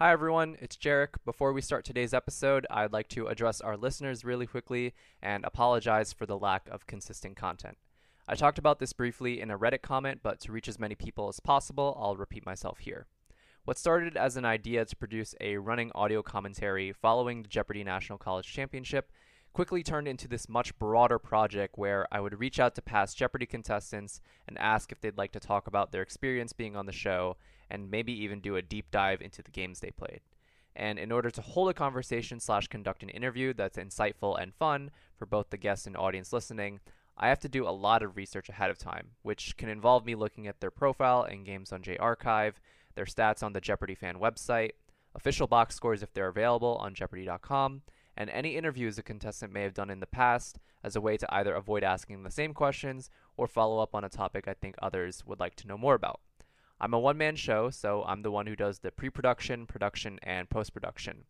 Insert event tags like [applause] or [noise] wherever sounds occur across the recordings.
Hi, everyone. It's Jeric. Before we start today's episode, I'd like to address our listeners really quickly and apologize for the lack of consistent content. I talked about this briefly in a Reddit comment, but to reach as many people as possible, I'll repeat myself here. What started as an idea to produce a running audio commentary following the Jeopardy National College Championship quickly turned into this much broader project where I would reach out to past Jeopardy contestants and ask if they'd like to talk about their experience being on the show and maybe even do a deep dive into the games they played. And in order to hold a conversation slash conduct an interview that's insightful and fun for both the guest and audience listening, I have to do a lot of research ahead of time, which can involve me looking at their profile and Games on J Archive, their stats on the Jeopardy fan website, official box scores if they're available on Jeopardy.com, and any interviews a contestant may have done in the past as a way to either avoid asking the same questions or follow up on a topic I think others would like to know more about. I'm a one man show, so I'm the one who does the pre production, production, and post production.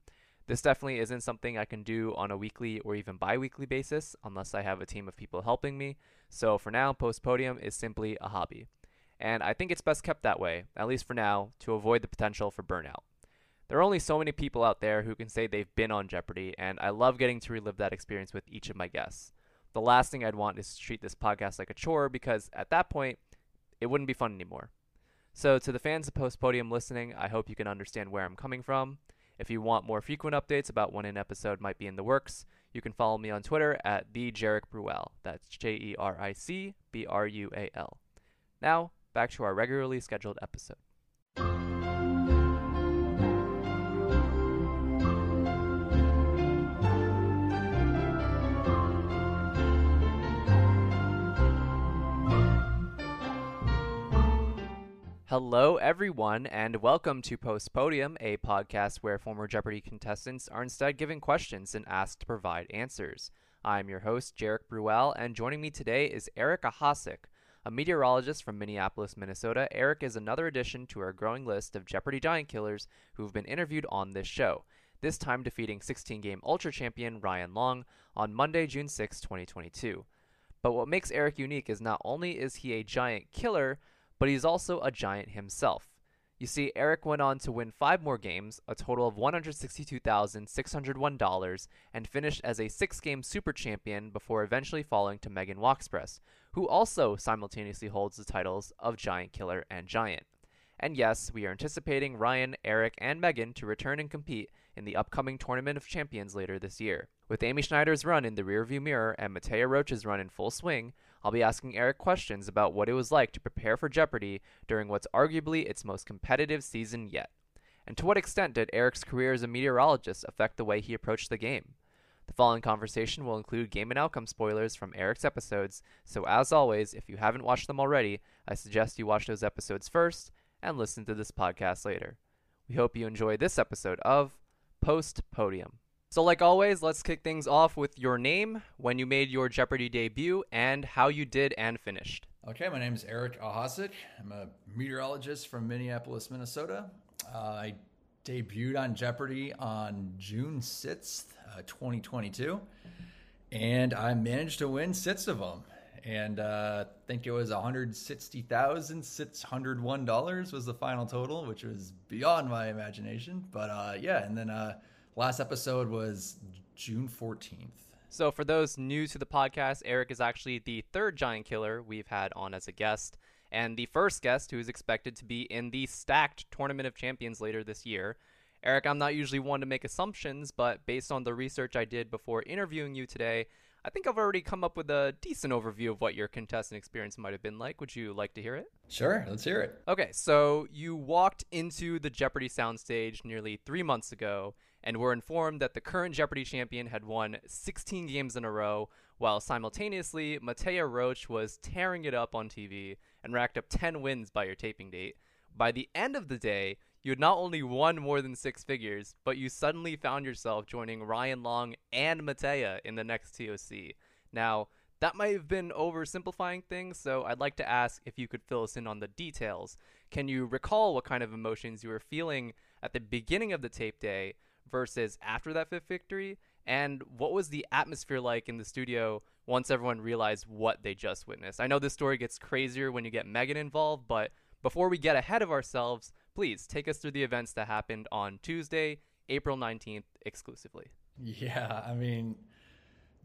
This definitely isn't something I can do on a weekly or even bi weekly basis unless I have a team of people helping me, so for now, Post Podium is simply a hobby. And I think it's best kept that way, at least for now, to avoid the potential for burnout. There are only so many people out there who can say they've been on Jeopardy, and I love getting to relive that experience with each of my guests. The last thing I'd want is to treat this podcast like a chore because at that point, it wouldn't be fun anymore. So, to the fans of Post Podium listening, I hope you can understand where I'm coming from. If you want more frequent updates about when an episode might be in the works, you can follow me on Twitter at the Jeric Brual. That's J E R I C B R U A L. Now, back to our regularly scheduled episode. Hello, everyone, and welcome to Post Podium, a podcast where former Jeopardy contestants are instead given questions and asked to provide answers. I'm your host, Jeric Brual, and joining me today is Eric Ahasic, a meteorologist from Minneapolis, Minnesota. Eric is another addition to our growing list of Jeopardy giant killers who've been interviewed on this show, this time defeating 16 game Ultra champion Ryan Long on Monday, June 6, 2022. But what makes Eric unique is not only is he a giant killer, but he's also a giant himself. You see, Eric went on to win five more games, a total of $162,601, and finished as a six game super champion before eventually falling to Megan Wachspress, who also simultaneously holds the titles of Giant Killer and Giant. And yes, we are anticipating Ryan, Eric, and Megan to return and compete in the upcoming Tournament of Champions later this year. With Amy Schneider's run in the rearview mirror and Mattea Roach's run in full swing, I'll be asking Eric questions about what it was like to prepare for Jeopardy during what's arguably its most competitive season yet. And to what extent did Eric's career as a meteorologist affect the way he approached the game? The following conversation will include game and outcome spoilers from Eric's episodes, so as always, if you haven't watched them already, I suggest you watch those episodes first and listen to this podcast later. We hope you enjoy this episode of Post Podium. So, like always, let's kick things off with your name, when you made your Jeopardy debut, and how you did and finished. Okay, my name is Eric Ahasic. I'm a meteorologist from Minneapolis, Minnesota. Uh, I debuted on Jeopardy on June 6th, uh, 2022, and I managed to win six of them. And uh, I think it was $160,601 was the final total, which was beyond my imagination. But uh, yeah, and then uh, Last episode was June 14th. So, for those new to the podcast, Eric is actually the third giant killer we've had on as a guest, and the first guest who is expected to be in the stacked Tournament of Champions later this year. Eric, I'm not usually one to make assumptions, but based on the research I did before interviewing you today, I think I've already come up with a decent overview of what your contestant experience might have been like. Would you like to hear it? Sure, let's hear it. Okay, so you walked into the Jeopardy soundstage nearly three months ago and were informed that the current Jeopardy champion had won 16 games in a row, while simultaneously Mattea Roach was tearing it up on TV and racked up 10 wins by your taping date. By the end of the day, you had not only won more than six figures, but you suddenly found yourself joining Ryan Long and Mattea in the next TOC. Now, that might have been oversimplifying things, so I'd like to ask if you could fill us in on the details. Can you recall what kind of emotions you were feeling at the beginning of the tape day versus after that fifth victory? And what was the atmosphere like in the studio once everyone realized what they just witnessed? I know this story gets crazier when you get Megan involved, but before we get ahead of ourselves, please take us through the events that happened on Tuesday, April 19th, exclusively. Yeah, I mean,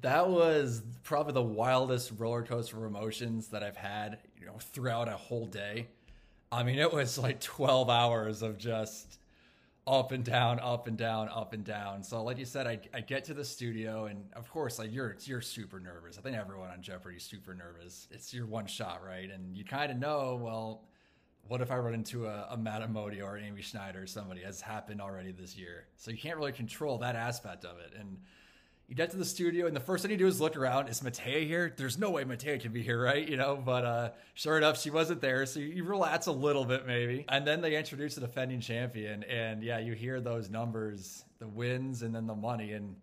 that was probably the wildest roller coaster of emotions that I've had, you know, throughout a whole day. I mean, it was like 12 hours of just up and down, up and down, up and down. So, like you said, I, I get to the studio, and of course, like you're you're super nervous. I think everyone on Jeopardy is super nervous. It's your one shot, right? And you kind of know, well, what if I run into a, a Matt Amodio or Amy Schneider or somebody has happened already this year? So you can't really control that aspect of it. And you get to the studio, and the first thing you do is look around. Is Mattea here? There's no way Mattea can be here, right? You know, but uh, sure enough, she wasn't there. So you relax a little bit, maybe. And then they introduce the defending champion, and yeah, you hear those numbers, the wins, and then the money, and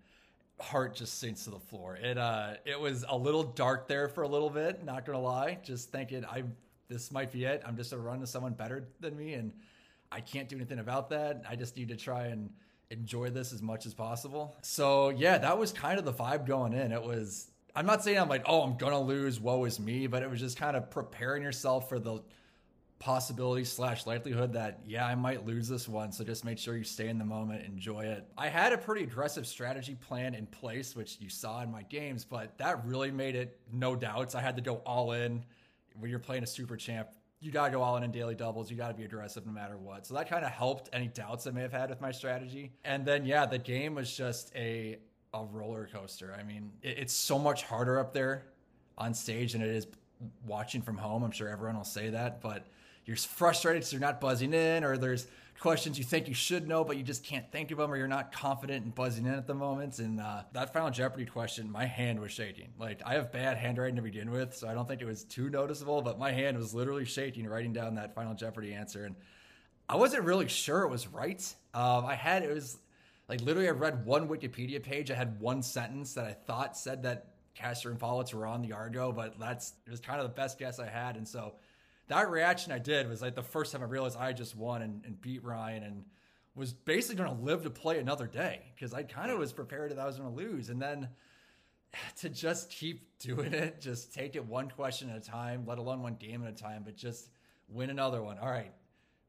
heart just sinks to the floor. It uh, it was a little dark there for a little bit. Not gonna lie, just thinking I this might be it. I'm just a run to someone better than me, and I can't do anything about that. I just need to try and enjoy this as much as possible. So yeah, that was kind of the vibe going in. It was I'm not saying I'm like, oh, I'm gonna lose, woe is me, but it was just kind of preparing yourself for the possibility slash likelihood that yeah, I might lose this one. So just make sure you stay in the moment, enjoy it. I had a pretty aggressive strategy plan in place, which you saw in my games, but that really made it no doubts. I had to go all in when you're playing a super champ you got to go all in in daily doubles. You got to be aggressive no matter what. So that kind of helped any doubts I may have had with my strategy. And then, yeah, the game was just a a roller coaster. I mean, it, it's so much harder up there on stage than it is watching from home. I'm sure everyone will say that, but you're frustrated because you're not buzzing in, or there's questions you think you should know, but you just can't think of them, or you're not confident in buzzing in at the moment. And uh, that Final Jeopardy question, my hand was shaking. Like I have bad handwriting to begin with, so I don't think it was too noticeable, but my hand was literally shaking writing down that Final Jeopardy answer, and I wasn't really sure it was right. Um, I had it was like literally I read one Wikipedia page. I had one sentence that I thought said that Castor and Pollux were on the Argo, but that's it was kind of the best guess I had, and so that reaction I did was like the first time I realized I just won and, and beat Ryan and was basically going to live to play another day because I kind of was prepared that I was going to lose. And then to just keep doing it, just take it one question at a time, let alone one game at a time, but just win another one. All right,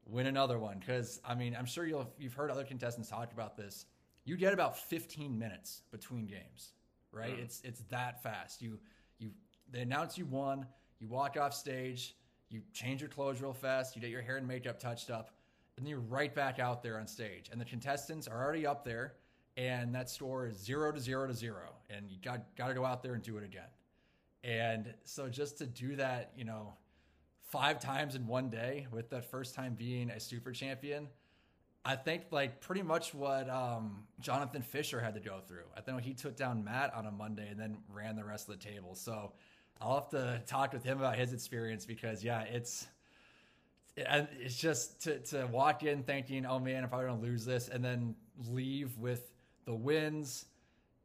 win another one. Because I mean, I'm sure you'll you've heard other contestants talk about this. You get about 15 minutes between games, right? Mm. It's it's that fast. You you they announce you won. You walk off stage you change your clothes real fast, you get your hair and makeup touched up, and then you're right back out there on stage. And the contestants are already up there, and that score is zero to zero to zero, and you got got to go out there and do it again. And so just to do that, you know, five times in one day, with that first time being a super champion. I think like pretty much what um, Jonathan Fisher had to go through. I think he took down Matt on a Monday and then ran the rest of the table. So I'll have to talk with him about his experience because yeah, it's it's just to to walk in thinking, oh man, if I'm probably gonna lose this, and then leave with the wins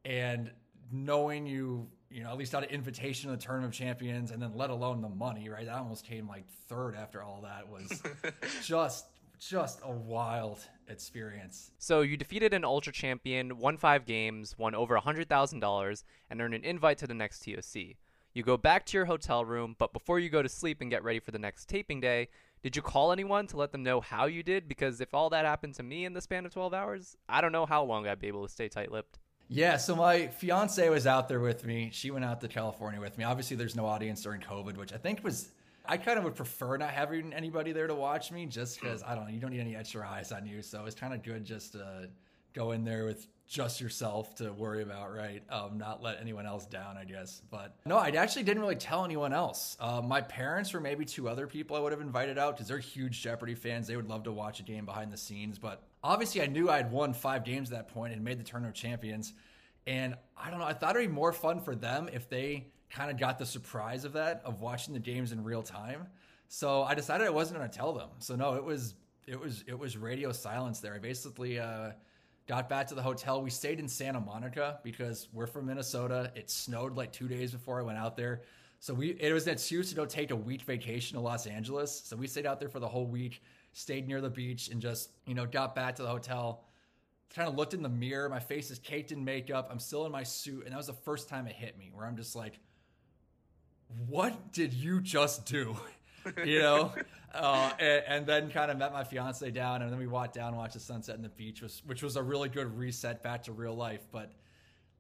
and knowing you you know at least got an invitation to the tournament of champions and then let alone the money right that almost came like third after all that was [laughs] just just a wild experience. So you defeated an ultra champion, won five games, won over a hundred thousand dollars, and earned an invite to the next TOC. You go back to your hotel room, but before you go to sleep and get ready for the next taping day, did you call anyone to let them know how you did? Because if all that happened to me in the span of 12 hours, I don't know how long I'd be able to stay tight lipped. Yeah, so my fiance was out there with me. She went out to California with me. Obviously, there's no audience during COVID, which I think was. I kind of would prefer not having anybody there to watch me just because, I don't know, you don't need any extra eyes on you. So it's kind of good just to go in there with just yourself to worry about, right? Um, not let anyone else down, I guess. But no, I actually didn't really tell anyone else. Uh, my parents or maybe two other people I would have invited out because they're huge Jeopardy fans. They would love to watch a game behind the scenes. But obviously, I knew I had won five games at that point and made the tournament of champions. And I don't know, I thought it'd be more fun for them if they kind of got the surprise of that, of watching the games in real time. So I decided I wasn't going to tell them. So no, it was it was it was radio silence there. I basically uh, Got back to the hotel. We stayed in Santa Monica because we're from Minnesota. It snowed like two days before I went out there. So we it was an excuse to go take a week vacation to Los Angeles. So we stayed out there for the whole week, stayed near the beach, and just, you know, got back to the hotel. Kind of looked in the mirror. My face is caked in makeup. I'm still in my suit. And that was the first time it hit me where I'm just like, what did you just do? [laughs] [laughs] you know, uh, and, and, then kind of met my fiance down, and then we walked down, and watched the sunset and the beach, was, which was a really good reset back to real life. But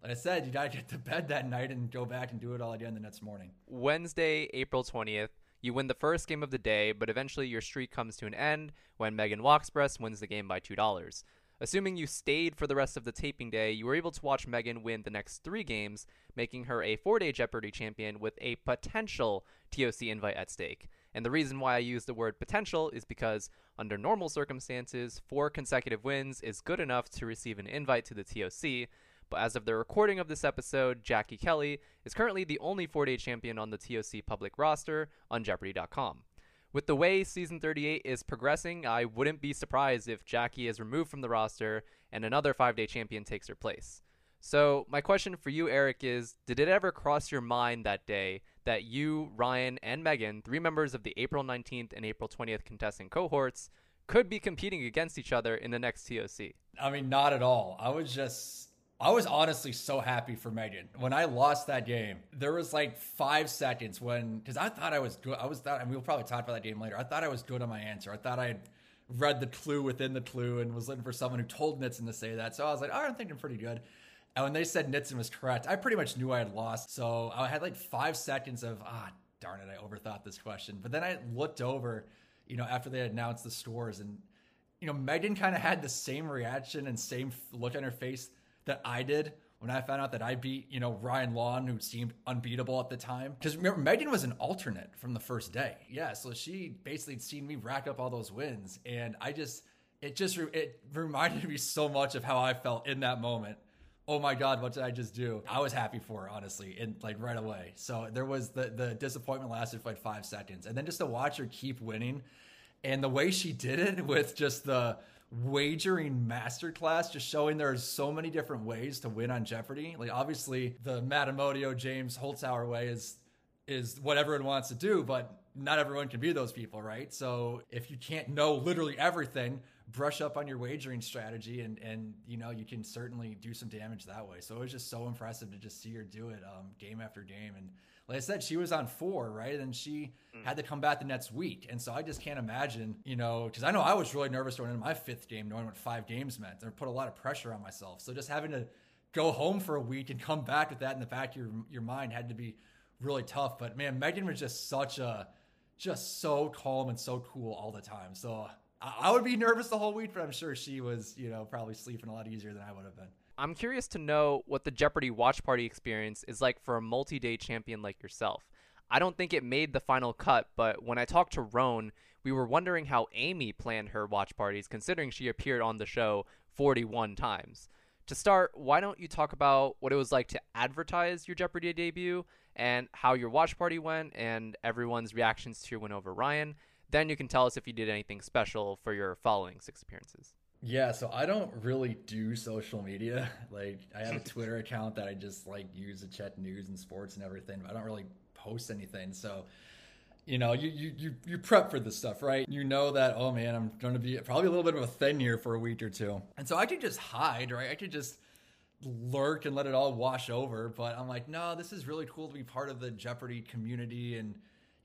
like I said, you gotta get to bed that night and go back and do it all again the next morning. Wednesday, April twentieth. You win the first game of the day, but eventually your streak comes to an end when Megan Wachspress wins the game by $2. Assuming you stayed for the rest of the taping day, you were able to watch Megan win the next three games, making her a four day Jeopardy champion with a potential TOC invite at stake. And the reason why I use the word potential is because, under normal circumstances, four consecutive wins is good enough to receive an invite to the TOC. But as of the recording of this episode, Jackie Kelly is currently the only four day champion on the TOC public roster on Jeopardy.com. With the way season 38 is progressing, I wouldn't be surprised if Jackie is removed from the roster and another five day champion takes her place. So, my question for you, Eric, is Did it ever cross your mind that day that you, Ryan, and Megan, three members of the April 19th and April 20th contesting cohorts, could be competing against each other in the next TOC? I mean, not at all. I was just I was honestly so happy for Megan when I lost that game. There was like five seconds when because I thought I was good. I was thought, and we'll probably talk about that game later. I thought I was good on my answer. I thought I had read the clue within the clue and was looking for someone who told Nitzen to say that. So I was like, oh, I'm thinking pretty good. And when they said Nitzen was correct, I pretty much knew I had lost. So I had like five seconds of ah, darn it, I overthought this question. But then I looked over, you know, after they announced the scores and. You know, Megan kind of had the same reaction and same look on her face that I did when I found out that I beat, you know, Ryan Long, who seemed unbeatable at the time. Because remember, Megan was an alternate from the first day. Yeah, so she basically seen me rack up all those wins, and I just, it just, it reminded me so much of how I felt in that moment. Oh my God, what did I just do? I was happy for her, honestly, and like right away. So there was the the disappointment lasted for like five seconds, and then just to watch her keep winning, and the way she did it with just the wagering masterclass, just showing there's so many different ways to win on Jeopardy. Like obviously the Matt Amodio James Holzhauer way is is what everyone wants to do, but not everyone can be those people, right? So if you can't know literally everything, brush up on your wagering strategy and and you know you can certainly do some damage that way. So it was just so impressive to just see her do it um, game after game and like I said, she was on four, right? And she mm. had to come back the next week. And so I just can't imagine, you know, because I know I was really nervous going into my fifth game, knowing what five games meant. And put a lot of pressure on myself. So just having to go home for a week and come back with that in the back of your, your mind had to be really tough. But man, Megan was just such a, just so calm and so cool all the time. So I, would be nervous the whole week, but I'm sure she was, you know, probably sleeping a lot easier than I would have been. I'm curious to know what the Jeopardy watch party experience is like for a multi day champion like yourself. I don't think it made the final cut, but when I talked to Roan, we were wondering how Amy planned her watch parties, considering she appeared on the show 41 times. To start, why don't you talk about what it was like to advertise your Jeopardy debut and how your watch party went and everyone's reactions to your win over Ryan? Then you can tell us if you did anything special for your following six appearances. Yeah, so I don't really do social media. [laughs] Like I have a [laughs] Twitter account that I just like use to check news and sports and everything, but I don't really post anything. So, you know, you you you, you prep for this stuff, right? You know that oh man, I'm going to be probably a little bit of a thin here for a week or two. And so I could just hide, right? I could just lurk and let it all wash over, but I'm like, no, this is really cool to be part of the Jeopardy community and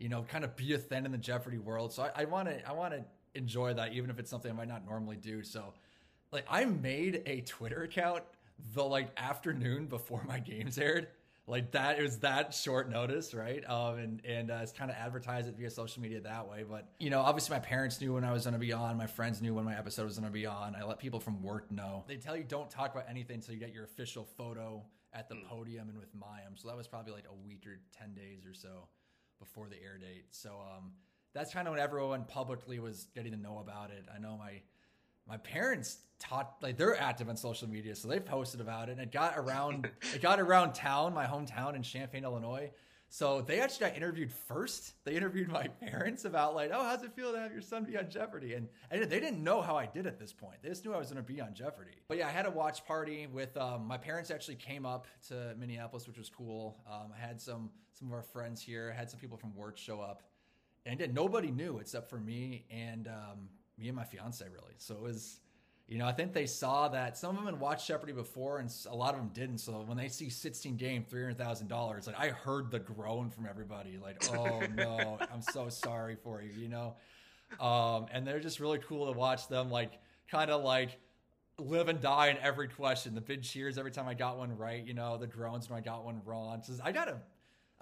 you know, kind of be a thin in the Jeopardy world. So I want to I want to enjoy that, even if it's something I might not normally do. So, like, I made a Twitter account the like afternoon before my games aired. Like that, it was that short notice, right? Um, and and uh, it's kind of advertised it via social media that way. But you know, obviously, my parents knew when I was going to be on. My friends knew when my episode was going to be on. I let people from work know. They tell you don't talk about anything until you get your official photo at the mm. podium and with Mayim. So that was probably like a week or ten days or so before the air date. So um, that's kind of when everyone publicly was getting to know about it. I know my my parents taught like they're active on social media, so they posted about it, and it got around [laughs] it got around town, my hometown in Champaign, Illinois. So they actually got interviewed first. They interviewed my [laughs] parents about like, oh, how's it feel to have your son be on Jeopardy? And, and they didn't know how I did at this point. They just knew I was going to be on Jeopardy. But yeah, I had a watch party with um, my parents. Actually came up to Minneapolis, which was cool. Um, I had some some of our friends here. I had some people from work show up and nobody knew except for me and um, me and my fiance really. So it was You know, I think they saw that some of them had watched Jeopardy before, and a lot of them didn't. So when they see 16 game, three hundred thousand dollars, like I heard the groan from everybody, like, [laughs] "Oh no, I'm so sorry for you," you know. Um, and they're just really cool to watch them, like kind of like live and die in every question. The big cheers every time I got one right, you know, the groans when I got one wrong. So I got a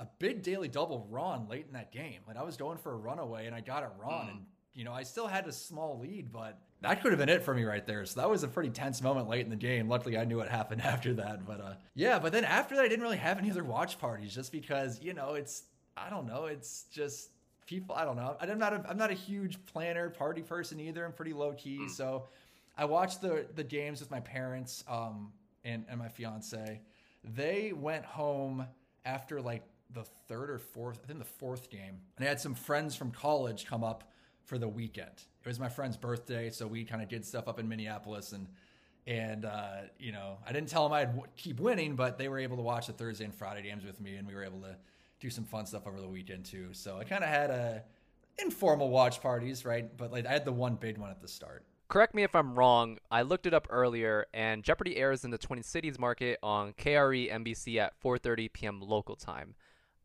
a big daily double wrong late in that game. Like I was going for a runaway and I got it wrong, mm. and you know I still had a small lead, but that could have been it for me right there. So that was a pretty tense moment late in the game. Luckily, I knew what happened [laughs] after that. But uh, yeah, but then after that, I didn't really have any other watch parties just because you know it's I don't know, it's just people. I don't know. I'm not a, I'm not a huge planner party person either. I'm pretty low key, mm. so I watched the the games with my parents um, and and my fiance. They went home after like the third or fourth, I think the fourth game. And I had some friends from college come up for the weekend. It was my friend's birthday, so we kind of did stuff up in Minneapolis and and uh, you know, I didn't tell them I'd w- keep winning, but they were able to watch the Thursday and Friday games with me, and we were able to do some fun stuff over the weekend too. So I kind of had a informal watch parties, right? But like I had the one big one at the start. Correct me if I'm wrong. I looked it up earlier, and Jeopardy airs in the Twin Cities market on KARE NBC at 4:30 p.m. local time.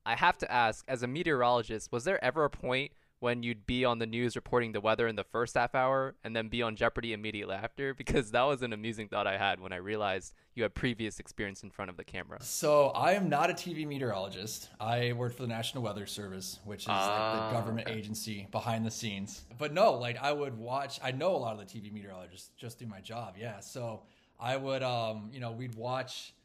I have to ask, as a meteorologist, was there ever a point when you'd be on the news reporting the weather in the first half hour and then be on Jeopardy immediately after? Because that was an amusing thought I had when I realized you had previous experience in front of the camera. So I am not a TV meteorologist. I worked for the National Weather Service, which is uh, like the ah, government okay. agency behind the scenes. But no, like I would watch. I know a lot of the TV meteorologists just do my job. Yeah, so I would, um, you know, we'd watch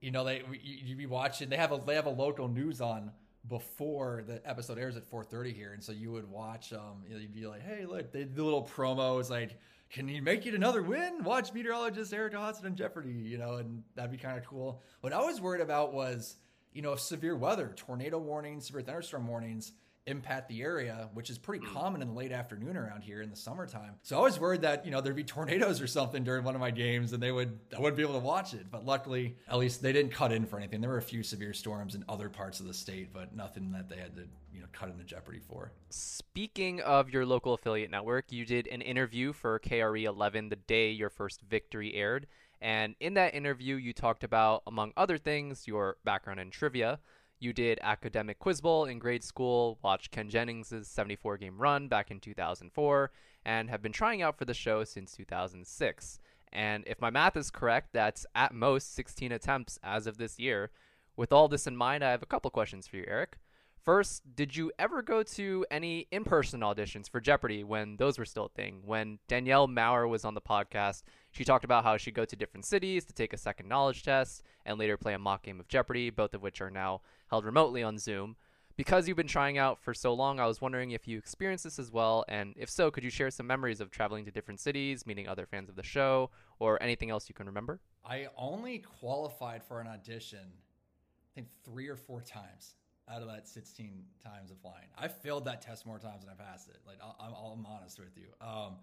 you know, they you'd be watching. They have a they have a local news on before the episode airs at 4:30 here, and so you would watch. Um, you you'd be like, "Hey, look, they do little promos like." Can you make it another win? Watch meteorologist Eric Ahasic on Jeopardy, you know, and that'd be kind of cool. What I was worried about was, you know, severe weather, tornado warnings, severe thunderstorm warnings impact the area, which is pretty hmm. common in the late afternoon around here in the summertime. So I was worried that, you know, there'd be [laughs] tornadoes or something during one of my games and they would I wouldn't be able to watch it. But luckily, at least they didn't cut in for anything. There were a few severe storms in other parts of the state, but nothing that they had to, you know, cut into jeopardy for. Speaking of your local affiliate network, you did an interview for KARE 11 the day your first victory aired. And in that interview, you talked about, among other things, your background in trivia. You did Academic Quiz Bowl in grade school, watched Ken Jennings' 74 game run back in 2004, and have been trying out for the show since 2006. And if my math is correct, that's at most 16 attempts as of this year. With all this in mind, I have a couple questions for you, Eric. First, did you ever go to any in person auditions for Jeopardy when those were still a thing? When Danielle Maurer was on the podcast, she talked about how she'd go to different cities to take a second knowledge test and later play a mock game of Jeopardy, both of which are now held remotely on Zoom. Because you've been trying out for so long, I was wondering if you experienced this as well, and if so, could you share some memories of traveling to different cities, meeting other fans of the show, or anything else you can remember? I only qualified for an audition, I think three or four times out of that 16 times of flying. I failed that test more times than I passed it. Like I'm, I'm honest with you. Um,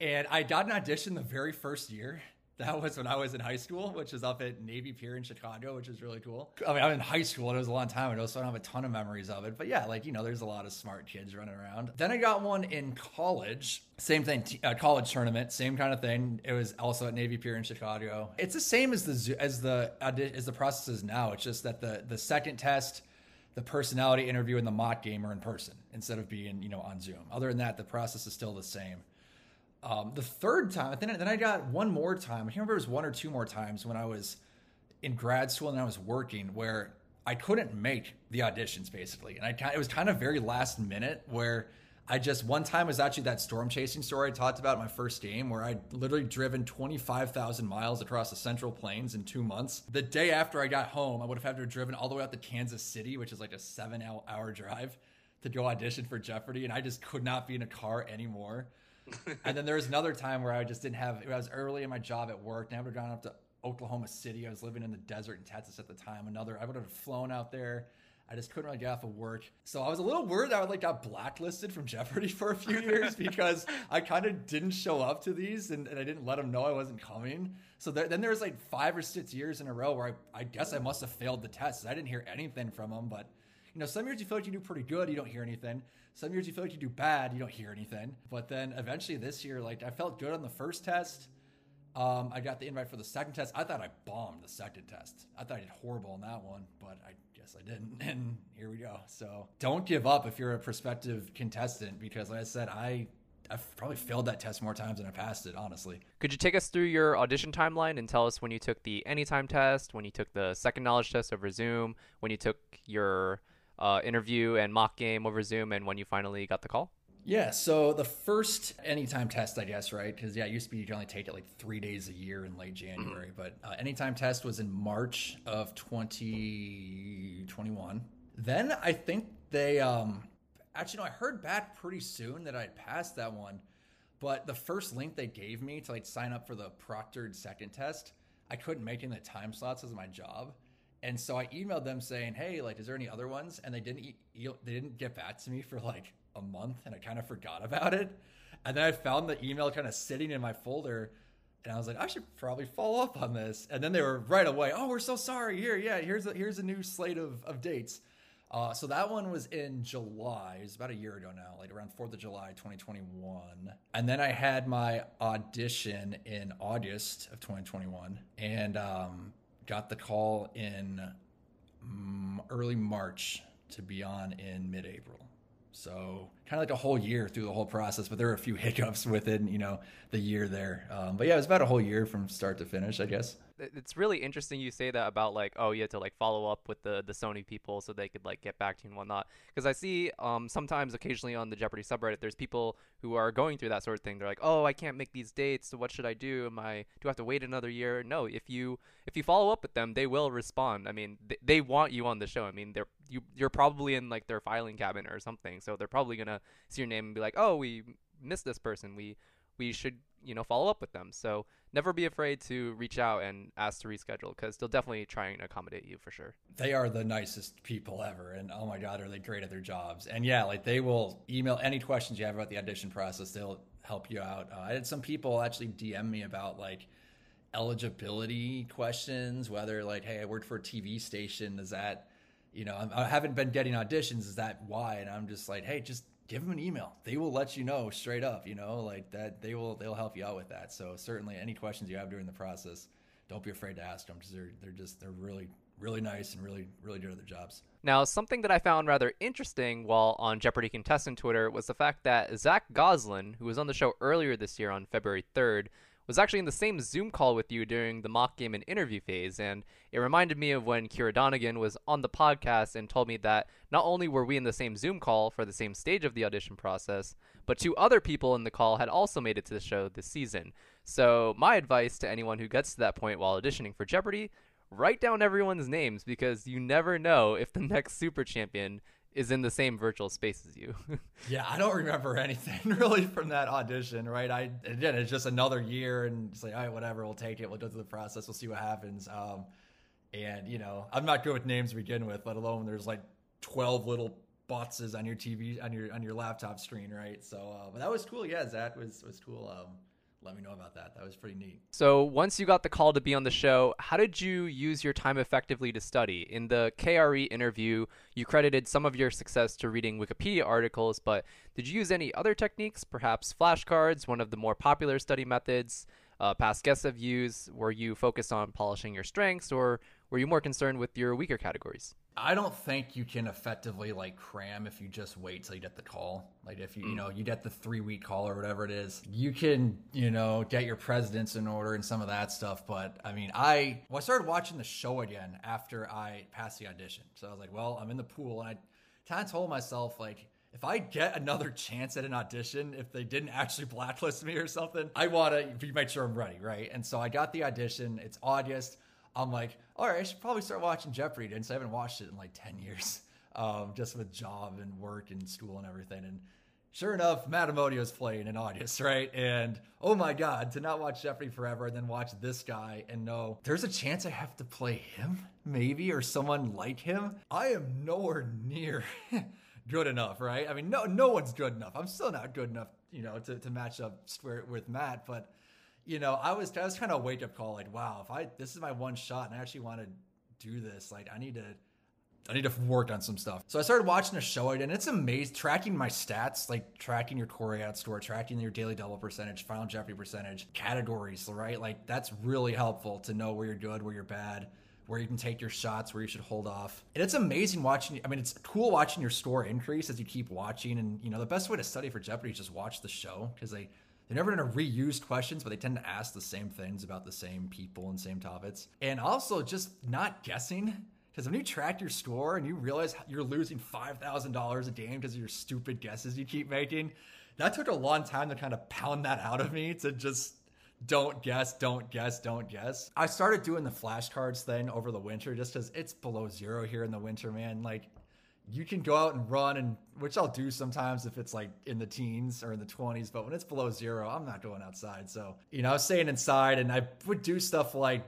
and I got an audition the very first year. That was when I was in high school, which is up at Navy Pier in Chicago, which is really cool. I mean, I'm in high school and it was a long time ago, so I don't have a ton of memories of it. But yeah, like, you know, there's a lot of smart kids running around. Then I got one in college. Same thing, uh, college tournament, same kind of thing. It was also at Navy Pier in Chicago. It's the same as the as the as the process is now. It's just that the the second test the personality interview and the mock game are in person instead of being you know on Zoom. Other than that, the process is still the same. Um, the third time, then then I got one more time. I can't remember it was one or two more times when I was in grad school and I was working where I couldn't make the auditions basically, and I it was kind of very last minute where I just one time was actually that storm chasing story I talked about in my first game where I'd literally driven 25,000 miles across the central plains in two months. The day after I got home, I would have had to have driven all the way out to Kansas City, which is like a seven hour drive to go audition for Jeopardy. And I just could not be in a car anymore. [laughs] and then there was another time where I just didn't have, I was early in my job at work and I would have gone up to Oklahoma City. I was living in the desert in Texas at the time. Another, I would have flown out there I just couldn't really get off of work. So I was a little worried that I would like got blacklisted from [laughs] Jeopardy for a few years [laughs] because I kind of didn't show up to these and, and, I didn't let them know I wasn't coming. So there, then there was like five or six years in a row where I, I guess I must have failed the tests. I didn't hear anything from them, but you know, some years you feel like you do pretty good, you don't hear anything. Some years you feel like you do bad, you don't hear anything. But then eventually this year, like I felt good on the first test. Um, I got the invite for the second test. I thought I bombed the second test. I thought I did horrible on that one, but I I didn't. [laughs] And here we go. So don't give up if you're a prospective contestant because, like I said, I I've probably failed that test more times than I passed it, honestly. Could you take us through your audition timeline and tell us when you took the anytime test, when you took the second knowledge test over Zoom, when you took your uh, interview and mock game over Zoom, and when you finally got the call? Yeah, so the first anytime test, I guess, right? Because yeah, it used to be you could only take it like three days a year in late January, but uh, anytime test was in March of 2021. Then I think they um, actually no, I heard back pretty soon that I'd passed that one, but the first link they gave me to like sign up for the proctored second test, I couldn't make in the time slots as my job. And so I emailed them saying, "Hey, like, is there any other ones?" And they didn't. E- they didn't get back to me for like a month, and I kind of forgot about it. And then I found the email kind of sitting in my folder, and I was like, I should probably follow up on this. And then they were right away, "Oh, we're so sorry. Here, yeah, here's a here's a new slate of of dates." Uh, so that one was in July. It was about a year ago now, like around 4th of July, 2021. And then I had my audition in August of 2021 and um, got the call in um, early March to be on in mid April. So kind of like a whole year through the whole process, but there were a few hiccups within, you know, the year there. Um, but yeah, it was about a whole year from start to finish, I guess it's really interesting you say that about like oh you had to like follow up with the the Sony people so they could like get back to you and whatnot. Because I see um sometimes occasionally on the Jeopardy subreddit there's people who are going through that sort of thing. They're like oh I can't make these dates so what should I do? Am I do I have to wait another year? No if you if you follow up with them they will respond. I mean th- they want you on the show. I mean they're you you're probably in like their filing cabinet or something so they're probably gonna see your name and be like oh we missed this person. We we should you know follow up with them. So never be afraid to reach out and ask to reschedule because they'll definitely try and accommodate you for sure. They are the nicest people ever and oh my god are they great at their jobs. And yeah like they will email any questions you have about the audition process they'll help you out. Uh, i had some people actually dm me about like eligibility questions whether like hey i worked for a tv station is that you know i haven't been getting auditions is that why? And i'm just like hey just give them an email. They will let you know straight up, you know, like that they will they'll help you out with that. So certainly any questions you have during the process, don't be afraid to ask them because they're they're just they're really really nice and really really good at their jobs. Now, something that I found rather interesting while on Jeopardy contestant Twitter was the fact that Zach Goslin, who was on the show earlier this year on February 3rd, was actually in the same Zoom call with you during the mock game and interview phase, and it reminded me of when Kira Donegan was on the podcast and told me that not only were we in the same Zoom call for the same stage of the audition process, but two other people in the call had also made it to the show this season. So, my advice to anyone who gets to that point while auditioning for Jeopardy write down everyone's names because you never know if the [laughs] next super champion is in the same virtual space as you. [laughs] yeah, I don't remember anything [laughs] really from that audition, right? I again, it's just another year, and it's like, all right, whatever, we'll take it. We'll go through the process. We'll see what happens. Um, and you know, I'm not good with names to begin with, let alone there's like 12 little boxes on your TV on your on your laptop screen, right? So, uh, but that was cool. Yeah, Zach was was cool. Um, let me know about that. That was pretty neat. So, once you got the call to be on the show, how did you use your time effectively to study? In the KARE interview, you credited some of your success to reading Wikipedia articles, but did you use any other techniques, perhaps flashcards, one of the more popular study methods? Uh, past guests have used. Were you focused on polishing your strengths, or were you more concerned with your weaker categories? I don't think you can effectively like cram if you just wait till you get the call. Like if you, mm. you know, you get the three week call or whatever it is, you can, you know, get your presidents in order and some of that stuff. But I mean, I, well, I started watching the show again after I passed the audition. So I was like, well, I'm in the pool. And I kind of told myself, like, if I get another chance at an audition, if they didn't actually blacklist me or something, I want to be make sure I'm ready, right? And so I got the audition. It's August. I'm like, all right, I should probably start watching Jeopardy again. So I haven't watched it in like 10 years, [laughs] um, just with job and work and school and everything. And sure enough, Matt Amodio's playing in August, right? And oh my God, to not watch Jeopardy forever and then watch this guy and know there's a chance I have to play him, maybe, or someone like him. I am nowhere near [laughs] good enough, right? I mean, no, no one's good enough. I'm still not good enough, you know, to, to match up with Matt, but you know, I was I was kind of a wake up call, like, wow, if I this is my one shot and I actually want to do this, like, I need to I need to work on some stuff. So I started watching a show and it's amazing tracking my stats, like tracking your Coryat score, tracking your daily double percentage, final Jeopardy percentage, categories, right? Like that's really helpful to know where you're good, where you're bad, where you can take your shots, where you should hold off. And it's amazing watching. I mean, it's cool watching your score increase as you keep watching. And you know, the best way to study for Jeopardy is just watch the show because they they're never going to reuse questions, but they tend to ask the same things about the same people and same topics. And also just not guessing because when you track your score and you realize you're losing $5,000 a game because of your stupid guesses you keep making, that took a long time to kind of pound that out of me to just don't guess, don't guess, don't guess. I started doing the flashcards thing over the winter just because it's below zero here in the winter, man. Like, you can go out and run and which I'll do sometimes if it's like in the teens or in the 20s, but when it's below zero, I'm not going outside. So, you know, I was staying inside and I would do stuff like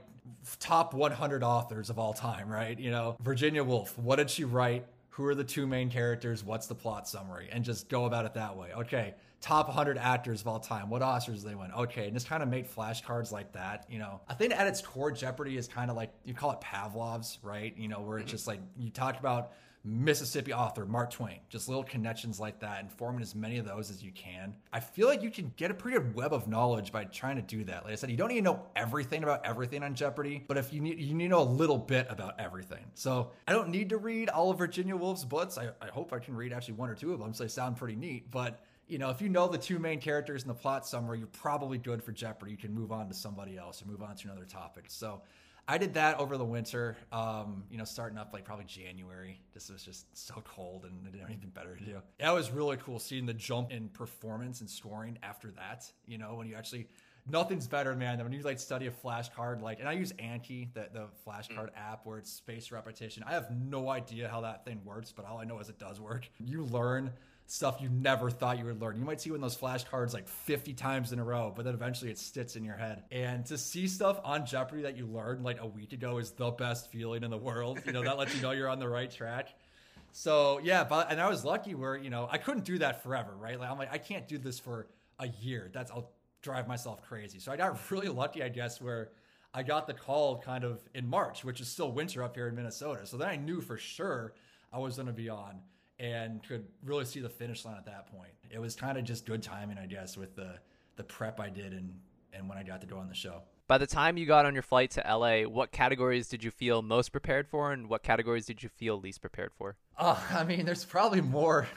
top 100 authors of all time, right? You know, Virginia Woolf, what did she write? Who are the two main characters? What's the plot summary? And just go about it that way. Okay, top 100 actors of all time. What Oscars they win? Okay, and just kind of make flashcards like that. You know, I think at its core, Jeopardy is kind of like you call it Pavlov's, right? You know, where it's mm-hmm. just like you talk about Mississippi author Mark Twain. Just little connections like that and forming as many of those as you can. I feel like you can get a pretty good web of knowledge by trying to do that. Like I said, you don't need to know everything about everything on Jeopardy, but if you need you need to know a little bit about everything. So I don't need to read all of Virginia Woolf's books. I, I hope I can read actually one or two of them, so they sound pretty neat. But you know, if you know the two main characters in the plot summary, you're probably good for Jeopardy. You can move on to somebody else or move on to another topic. So I did that over the winter. Um, you know, starting up like probably January. This was just so cold, and I didn't have anything better to do. That was really cool seeing the jump in performance and scoring after that. You know, when you actually nothing's better, man, than when you like study a flashcard. Like, and I use Anki, the the flashcard mm. app, where it's spaced repetition. I have no idea how that thing works, but all I know is it does work. You learn stuff you never thought you would learn. You might see one of those flashcards like 50 times in a row, but then eventually it sits in your head. And to see stuff on Jeopardy that you learned like a week ago is the best feeling in the world. You know, that lets you know you're on the right track. So yeah, but and I was lucky where, you know, I couldn't do that forever, right? Like I'm like, I can't do this for a year. That's I'll drive myself crazy. So I got [laughs] really lucky, I guess, where I got the call kind of in March, which is still winter up here in Minnesota. So then I knew for sure I was going to be on and could really see the finish line at that point. It was kind of just good timing, I guess, with the the prep I did and and when I got to go on the show. By the time you got on your flight to LA, what categories did you feel most prepared for, and what categories did you feel least prepared for? Oh, [laughs] I mean, there's probably more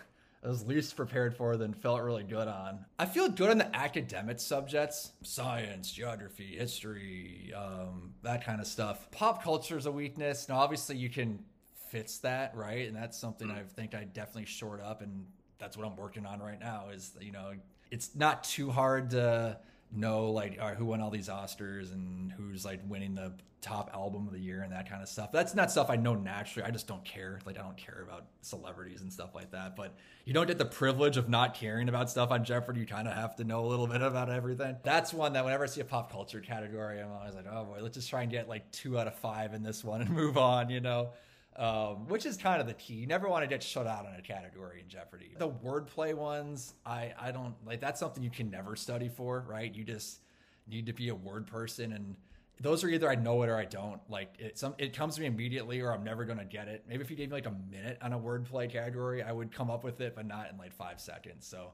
I was least prepared for than felt really good on. I feel good on the academic subjects science, geography, history, um, that kind of stuff. Pop culture is a weakness. Now, obviously, you can fits that, right? And that's something mm. I think I definitely short up, and that's what I'm working on right now. Is you know, it's not too hard to know like who won all these Oscars and who's like winning the top album of the year and that kind of stuff. That's not stuff I know naturally. I just don't care. Like I don't care about celebrities and stuff like that. But you don't get the privilege of not caring about stuff on Jeopardy. You kind of have to know a little bit about everything. That's one that whenever I see a pop culture category, I'm always like, oh boy, let's just try and get like two out of five in this one and move on. You know um, which is kind of the key. You never want to get shut out on a category in Jeopardy. The wordplay ones, I, I don't like that's something you can never study for, right? You just need to be a word person and those are either I know it or I don't. Like it, some it comes to me immediately, or I'm never gonna get it. Maybe if you gave me like a minute on a wordplay category, I would come up with it, but not in like five seconds. So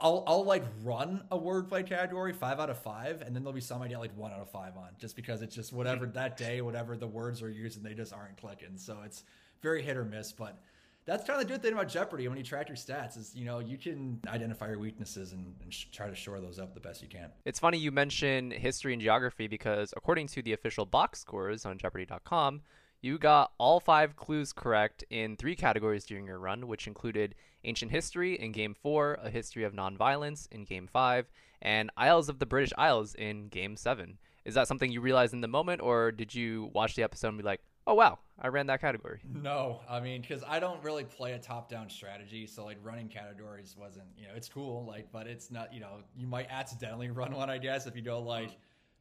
I'll, I'll like run a wordplay category five out of five, and then there'll be some I get like one out of five on, just because it's just whatever that day, whatever the words are used, and they just aren't clicking. So it's very hit or miss, but that's kind of the good thing about Jeopardy when you track your stats is you know you can identify your weaknesses and, and sh- try to shore those up the best you can. It's funny you mention history and geography because according to the official box scores on Jeopardy.com, you got all five clues correct in three categories during your run, which included ancient history in Game 4, a history of nonviolence in Game 5, and Isles of the British Isles in Game 7. Is that something you realized in the moment, or did you watch the episode and be like, oh, wow, I ran that category? No, I mean, because I don't really play a top down strategy. So, like, running categories wasn't, you know, it's cool, like, but it's not, you know, you might accidentally [laughs] run one, I guess, if you go, like,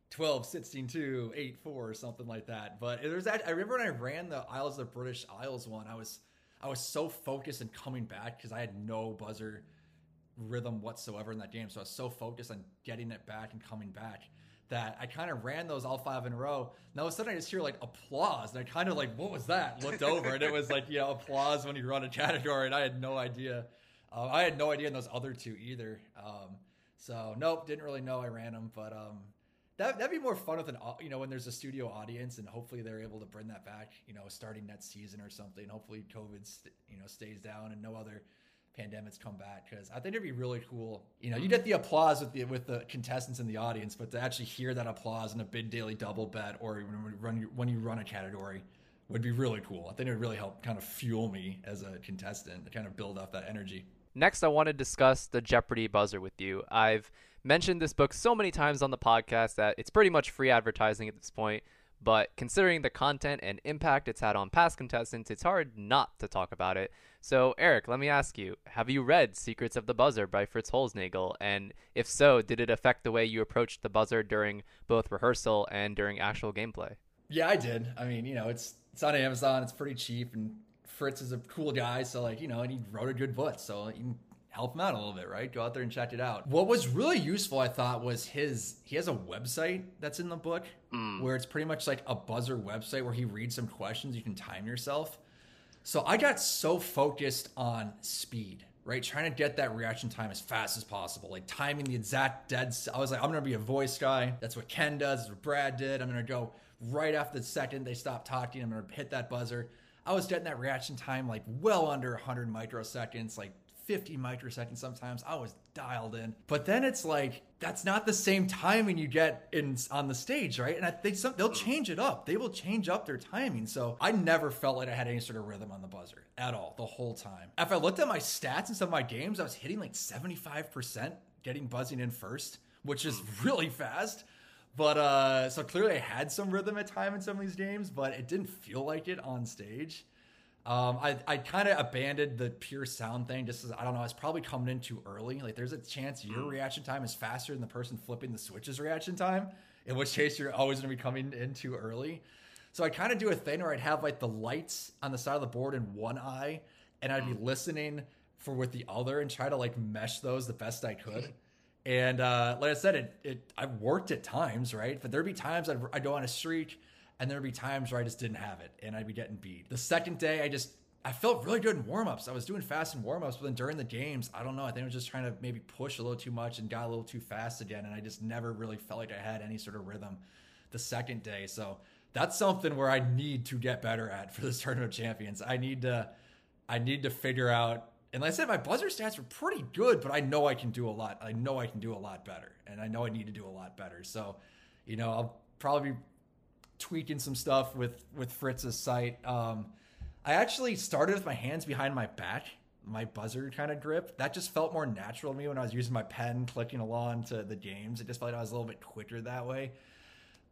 12, 16, 2, 8, 4, or something like that. But there's. I remember when I ran the Isles of the British Isles one, I was I was so focused and coming back because I had no buzzer rhythm whatsoever in that game. So I was so focused on getting it back and coming back that I kind of ran those all five in a row. And all of a sudden I just hear like applause. And I kind of like, what was that? Looked over and it was like, you know, applause when you run a category. And I had no idea. Uh, I had no idea in those other two either. Um, so nope, didn't really know I ran them, but um, that that'd be more fun with an you know when there's a studio audience and hopefully they're able to bring that back. You know, starting next season or something. Hopefully COVID st- you know stays down and no other pandemics come back because I think it'd be really cool. You know, you get the applause with the with the contestants in the audience, but to actually hear that applause in a big daily double bet or when you run when you run a category would be really cool. I think it would really help kind of fuel me as a contestant to kind of build up that energy. Next, I want to discuss the Jeopardy buzzer with you. I've mentioned this book so many times on the podcast that it's pretty much free advertising at this point. But considering the content and impact it's had on past contestants, it's hard not to talk about it. So, Eric, let me ask you Have you read Secrets of the Buzzer by Fritz Holznagel? And if so, did it affect the way you approached the buzzer during both rehearsal and during actual gameplay? Yeah, I did. I mean, you know, it's it's on Amazon, it's pretty cheap, and Fritz is a cool guy, so like you know, and he wrote a good book, so help him out a little bit, right? Go out there and check it out. What was really useful, I thought, was his he has a website that's in the book mm. where it's pretty much like a buzzer website where he reads some questions. You can time yourself. So I got so focused on speed, right? Trying to get that reaction time as fast as possible, like timing the exact dead. I was like, I'm gonna be a voice guy. That's what Ken does. That's what Brad did. I'm gonna go right after the second they stop talking. I'm gonna hit that buzzer. I was getting that reaction time like well under 100 microseconds, like 50 microseconds sometimes. I was dialed in. But then it's like that's not the same timing you get in on the stage, right? And I think some they'll change it up. They will change up their timing. So I never felt like I had any sort of rhythm on the buzzer at all the whole time. If I looked at my stats in some of my games, I was hitting like 75% getting buzzing in first, which is really fast. But uh, so clearly I had some rhythm at time in some of these games, but it didn't feel like it on stage. Um, I, I kind of abandoned the pure sound thing just as I don't know, I was probably coming in too early. Like there's a chance your mm. reaction time is faster than the person flipping the switch's reaction time, in which case you're always gonna be coming in too early. So I kind of do a thing where I'd have like the lights on the side of the board in one eye, and I'd be mm. listening for with the other and try to like mesh those the best I could. And uh, like I said, it, it I worked at times, right? But there'd be times I'd, I'd go on a streak, and there'd be times where I just didn't have it, and I'd be getting beat. The second day, I just I felt really good in warmups. I was doing fast in warmups, but then during the games, I don't know. I think I was just trying to maybe push a little too much and got a little too fast again, and I just never really felt like I had any sort of rhythm the second day. So that's something where I need to get better at for this [laughs] tournament of champions. I need to I need to figure out and like I said, my buzzer stats were pretty good, but I know I can do a lot. I know I can do a lot better, and I know I need to do a lot better. So, you know, I'll probably be tweaking some stuff with with Fritz's site. Um, I actually started with my hands behind my back, my buzzer kind of grip. That just felt more natural to me when I was using my pen, clicking along to the games. It just felt like I was a little bit quicker that way.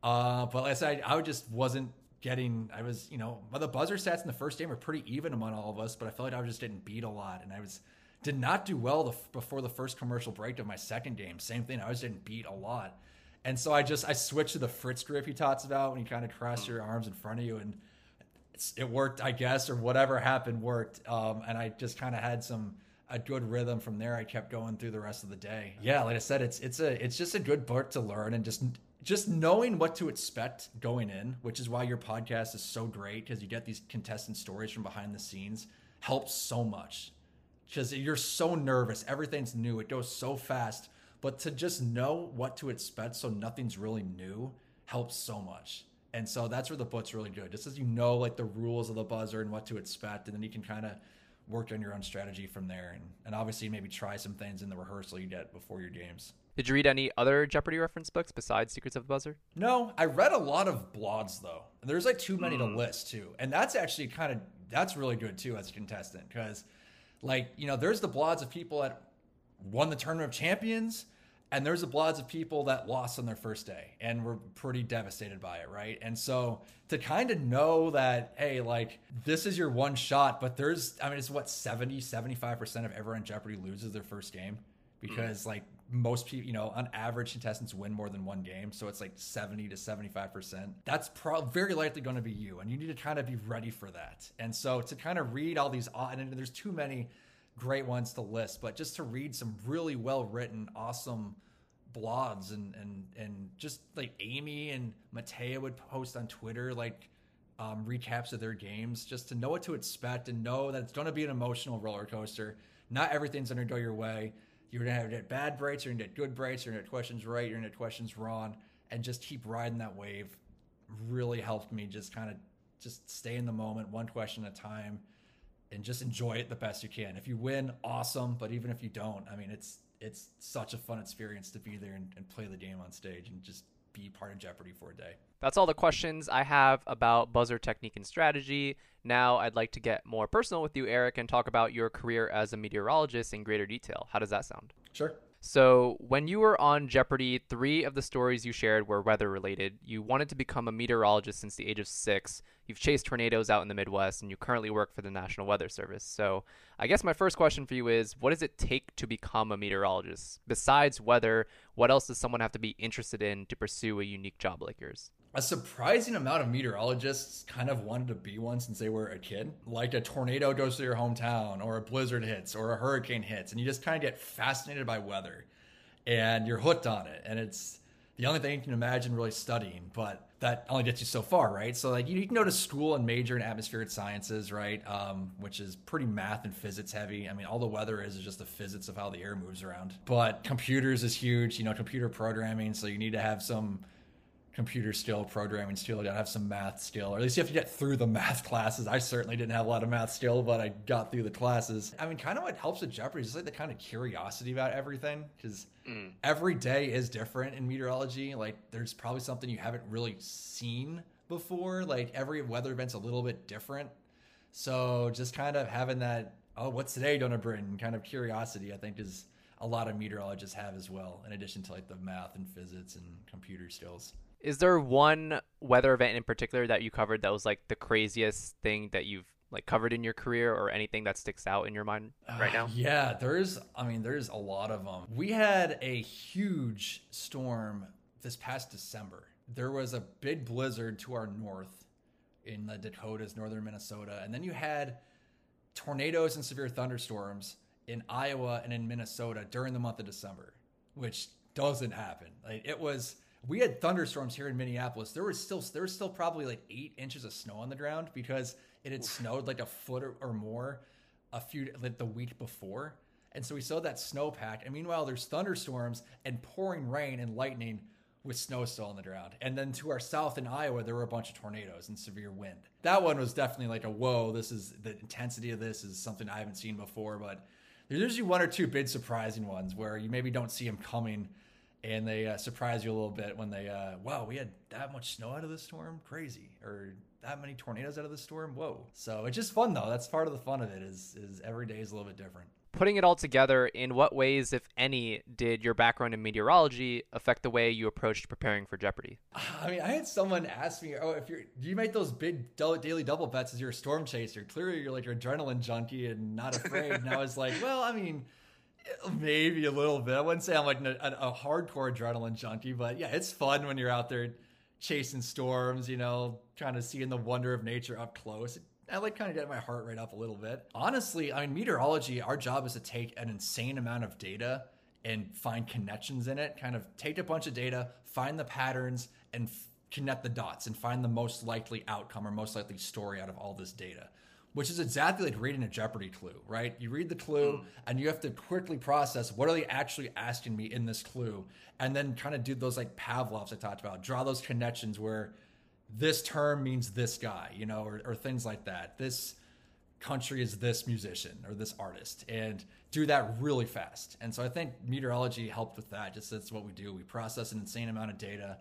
Uh, but like I said, I, just wasn't getting I was, you know, the buzzer stats in the first game were pretty even among all of us, but I felt like I just getting beat a lot and I was did not do well the, before the first commercial break of my second game. Same thing, I was getting beat a lot. And so I just I switched to the Fritz grip he talks about when you kind of cross your arms in front of you and it worked, I guess, or whatever happened worked. Um, and I just kind of had some a good rhythm from there. I kept going through the rest of the day. Yeah, like I said, it's it's a it's just a good book to learn and just just knowing what to expect going in, which is why your podcast is so great because you get these contestant stories from behind the scenes, helps so much. Because you're so nervous, everything's new, it goes so fast. But to just know what to expect so nothing's really new helps so much. And so that's where the book's really good. Just as you know like the rules of the buzzer and what to expect, and then you can kind of work on your own strategy from there and, and obviously maybe try some things in the rehearsal you get before your games. Did you read any other Jeopardy reference books besides Secrets of the Buzzer? No, I read a lot of blogs though. And There's like too many mm. to hmm. list too, and that's actually kind of that's really good too as a contestant because, like you know, there's the blogs of people that won the Tournament of Champions, and there's a blogs of people that lost on their first day and were pretty devastated by it, right? And so to kind of know that, hey, like this is your one shot, but there's, I mean, it's what 70, 75% of everyone Jeopardy loses their first game because mm. like most people, you know, on average, contestants win more than one game. So it's like 70 to 75%. That's pro- very likely going to be you. And you need to kind of be ready for that. And so to kind of read all these, and there's too many great ones to list, but just to read some really well written, awesome blogs and and and just like Amy and Mattea would post on Twitter like um, recaps of their games, just to know what to expect and know that it's going to be an emotional roller coaster. Not everything's going to go your way. You're going to have to get bad breaks, you're going to get good breaks, you're going to get questions right, you're going to get questions wrong, and just keep riding that wave. Really helped me just kind of just stay in the moment, one question at a time, and just enjoy it the best you can. If you win, awesome. But even if you don't, I mean, it's it's such a fun experience to be there and, and play the game on stage and just be part of Jeopardy for a day. That's all the questions I have about buzzer technique and strategy. Now I'd like to get more personal with you, Eric, and talk about your career as a meteorologist in greater detail. How does that sound? Sure. So, when you were on Jeopardy, three of the stories you shared were weather related. You wanted to become a meteorologist since the age of six. You've chased tornadoes out in the Midwest, and you currently work for the National Weather Service. So, I guess my first question for you is what does it take to become a meteorologist? Besides weather, what else does someone have to be interested in to pursue a unique job like yours? A surprising amount of meteorologists kind of wanted to be one since they were a kid. Like a tornado goes through your hometown, or a blizzard hits, or a hurricane hits, and you just kind of get fascinated by weather and you're hooked on it. And it's the only thing you can imagine really studying, but that only gets you so far, right? So, like, you, you can go to school and major in atmospheric sciences, right? Um, which is pretty math and physics heavy. I mean, all the weather is is just the physics of how the air moves around. But computers is huge, you know, computer programming. So, you need to have some computer skill, programming skill. You gotta have some math skill, or at least you have to get through the [laughs] math classes. I certainly didn't have a lot of math skill, but I got through the classes. I mean, kind of what helps with Jeopardy is just like the kind of curiosity about everything, because mm. every day is different in meteorology. Like, there's probably something you haven't really seen before. Like, every weather event's a little bit different. So, just kind of having that, oh, what's today gonna bring? Kind of curiosity, I think, is a lot of meteorologists have as well, in addition to like the math and physics and computer skills. Is there one weather event in particular that you covered that was like the craziest thing that you've like covered in your career or anything that sticks out in your mind right now? Uh, yeah, there's I mean there's a lot of them. We had a huge storm this past December. There was a big blizzard to our north in the Dakotas, northern Minnesota, and then you had tornadoes and severe thunderstorms in Iowa and in Minnesota during the month of December, which doesn't happen. Like it was we had thunderstorms here in Minneapolis. There was still there was still probably like eight inches of snow on the ground because it had snowed like a foot or, or more a few like the week before. And so we saw that snowpack. And meanwhile, there's thunderstorms and pouring rain and lightning with snow still on the ground. And then to our south in Iowa, there were a bunch of tornadoes and severe wind. That one was definitely like a whoa, this is the intensity of this is something I haven't seen before. But there's usually one or two big surprising ones where you maybe don't see them coming and they uh, surprise you a little bit when they, uh, wow, we had that much snow out of the storm, crazy, or that many tornadoes out of the storm, whoa. So it's just fun though. That's part of the fun of it. Is is every day is a little bit different. Putting it all together, in what ways, if any, did your background in meteorology affect the way you approached preparing for Jeopardy? [sighs] I mean, I had someone ask me, "Oh, if you're, do you make those big daily double bets as you're a storm chaser? Clearly, you're like an adrenaline junkie and not afraid." and I was like, "Well, I mean." Maybe a little bit. I wouldn't say I'm like a, a, hardcore adrenaline junkie, but yeah, it's fun when you're out there chasing storms, you know, kind of seeing the wonder of nature up close. I like kind of get my heart rate up a little bit. Honestly, I mean, meteorology, our job is to take an insane amount of data and find connections in it, kind of take a bunch of data, find the patterns, and f- connect the dots and find the most likely outcome or most likely story out of all this data which is exactly like reading a Jeopardy clue, right? You read the clue mm. and you have to quickly process what are they actually asking me in this clue, and then kind of do those like Pavlovs I talked about, draw those connections where this term means this guy, you know, or, or things like that. This country is this musician or this artist, and do that really fast. And so I think meteorology helped with that. Just that's what we do. We process an insane amount of data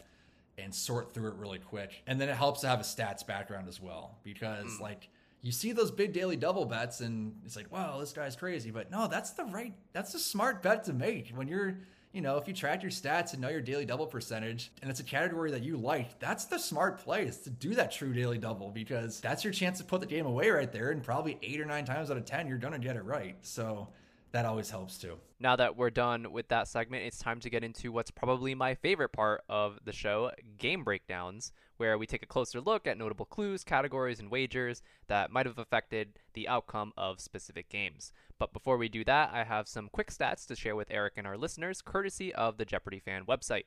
and sort through it really quick. And then it helps to have a stats background as well because mm. like you see those big daily double bets and it's like, wow, this guy's crazy. But no, that's the right, that's a smart bet to make when you're, you know, if you track your stats and know your daily double percentage and it's a category that you like, that's the smart play is to do that true daily double because that's your chance to put the game away right there. And probably eight or nine times out of 10, you're going to get it right. So that always helps too. Now that we're done with that segment, it's time to get into what's probably my favorite part of the show game breakdowns, where we take a closer look at notable clues, categories, and wagers that might have affected the outcome of specific games. But before we do that, I have some quick stats to share with Eric and our listeners, courtesy of the Jeopardy fan website.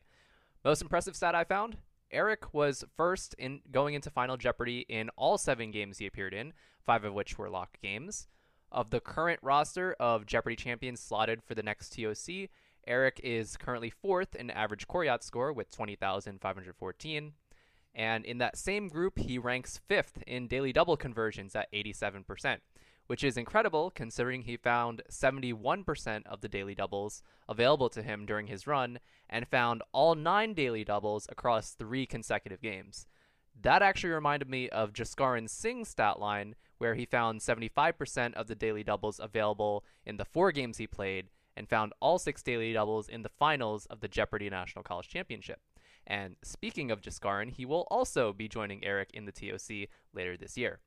Most impressive stat I found Eric was first in going into Final Jeopardy in all seven games he appeared in, five of which were locked games. Of the current roster of Jeopardy champions slotted for the next TOC, Eric is currently fourth in average Coryat score with 20,514. And in that same group, he ranks fifth in daily double conversions at 87%, which is incredible considering he found 71% of the daily doubles available to him during his run and found all nine daily doubles across three consecutive games. That actually reminded me of Jaskaran Singh's stat line, where he found 75% of the daily doubles available in the four games he played and found all six daily doubles in the finals of the Jeopardy National College Championship. And speaking of Jaskaran, he will also be joining Eric in the TOC later this year.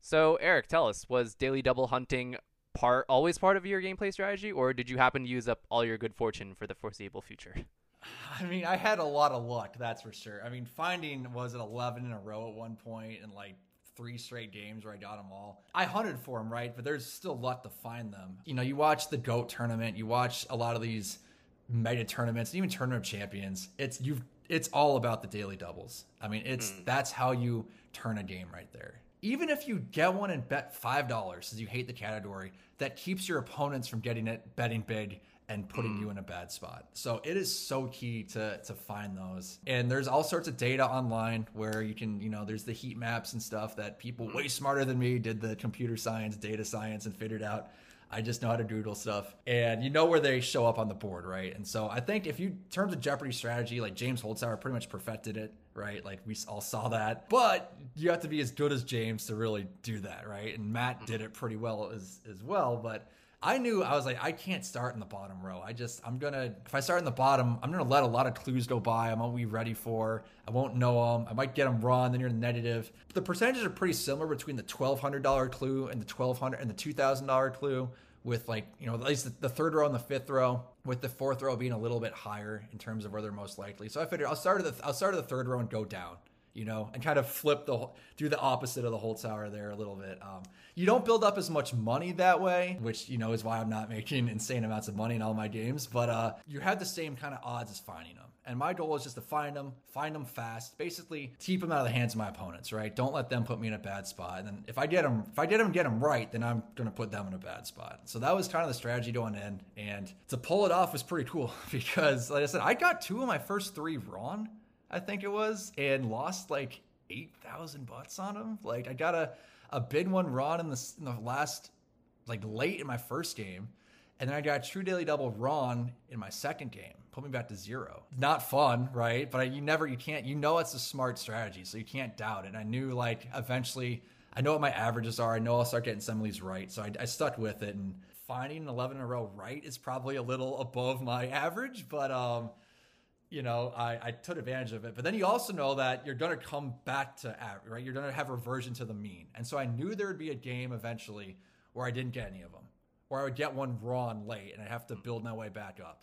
So, Eric, tell us, was daily double hunting part always part of your gameplay strategy, or did you happen to use up all your good fortune for the foreseeable future? [laughs] I mean, I had a lot of luck, that's for sure. I mean, finding was it 11 in a row at one point and like three straight games where I got them all. I hunted for them, right? But there's still luck to find them. You know, you watch the GOAT tournament, you watch a lot of these mega tournaments, even tournament champions. It's you've it's all about the daily doubles. I mean, it's mm. that's how you turn a game right there. Even if you get one and bet five dollars, because you hate the category, that keeps your opponents from getting it betting big and putting mm. you in a bad spot. So it is so key to to find those. And there's all sorts of data online where you can, you know, there's the heat maps and stuff that people mm. way smarter than me did the computer science, data science and figured out. I just know how to doodle stuff. And you know where they show up on the board, right? And so I think if you, in terms of Jeopardy strategy, like James Holzhauer pretty much perfected it, right? Like we all saw that. But you have to be as good as James to really do that, right? And Matt did it pretty well as, as well. But I knew I was like, I can't start in the bottom row. I just, I'm gonna, if I start in the bottom, I'm gonna let a lot of clues go by. I'm gonna be ready for. I won't know them. I might get them wrong. Then you're negative. But the percentages are pretty similar between the $1,200 clue and the 1,200 and the $2,000 clue. With like, you know, at least the, third row and the fifth row, with the fourth row being a little bit higher in terms of where they're most likely. So I figured I'll start at the, I'll start at the third row and go down you know, and kind of flip the do the opposite of the Holzhauer there a little bit. Um, you don't build up as much money that way, which you know is why I'm not [laughs] making insane amounts of money in all my games. But uh, you have the same kind of odds as finding them. And my goal is just to find them, find them fast, basically keep them out of the hands of my opponents, right? Don't let them put me in a bad spot. And then if I get them, if I get them, get them right, then I'm to put them in a bad spot. So that was kind of the strategy going in. And to pull it off was pretty cool [laughs] because, like I said, I got two of my first three wrong I think it was, and lost like eight thousand bucks on them. Like I got a a big one wrong in the in the last like late in my first game, and then I got true daily double wrong in my second game. Put me back to zero. Not fun, right? But I, you never, you can't, you know, it's a smart strategy, so you can't doubt it. And I knew like eventually, I know what my averages are. I know I'll start getting some of these right, so I, I stuck with it. And finding an 11 in a row right is probably a little above my [laughs] average, but um, you know, I, I took advantage of it. But then you also know that you're going to come back to right? You're going to have reversion to the mean. And so I knew there would be a game eventually where I didn't get any of them, where I would get one wrong late and I'd have to mm. build my way back up.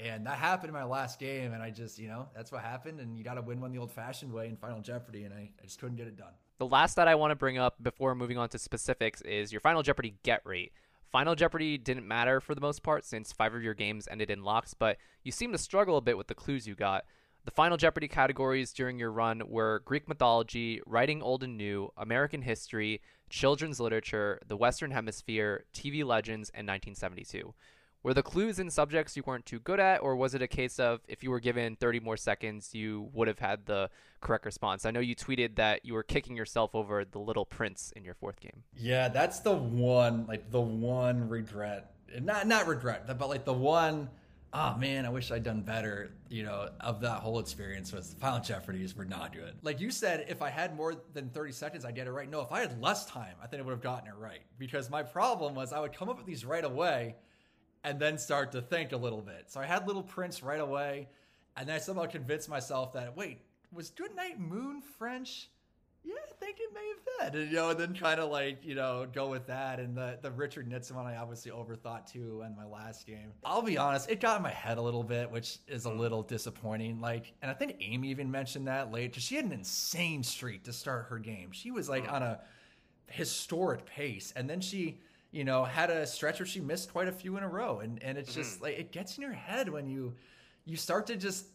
And that happened in my last game. And I just, you know, that's what happened. And you got to win one the old fashioned way in Final Jeopardy. And I, I just couldn't get it done. The last that I want to bring up before moving on to specifics is your Final Jeopardy get rate. Final Jeopardy didn't matter for the most part since five of your games ended in locks, but you seemed to struggle a bit with the clues you got. The Final Jeopardy categories during your run were Greek mythology, writing old and new, American history, children's literature, the Western Hemisphere, TV legends, and 1972. Were the clues in subjects you weren't too good at, or was it a case of if you were given 30 more seconds, you would have had the correct response? I know you tweeted that you were kicking yourself over the Little Prince in your fourth game. Yeah, that's the one, like the one regret. Not not regret, but like the one. Oh man, I wish I'd done better. You know, of that whole experience was the Final Jeopardy's were not good. Like you said, if I had more than 30 seconds, I'd get it right. No, if I had less time, I think I would have gotten it right. Because my problem was I would come up with these right away and then start to think a little bit. So I had Little Prince right away, and then I somehow convinced myself that wait, was Goodnight Moon French? Yeah, I think it may have been. And, you know, and then kind of like, you know, go with that. And the, the Richard Nixon one I obviously overthought too in my last game. I'll be honest, it got in my head a little bit, which is a mm. little disappointing. Like, and I think Amy even mentioned that late because she had an insane streak to start her game. She was like mm. on a historic pace. And then she you know, had a stretch where she missed quite a few in a row. And and it's mm-hmm. just like it gets in your head when you you start to just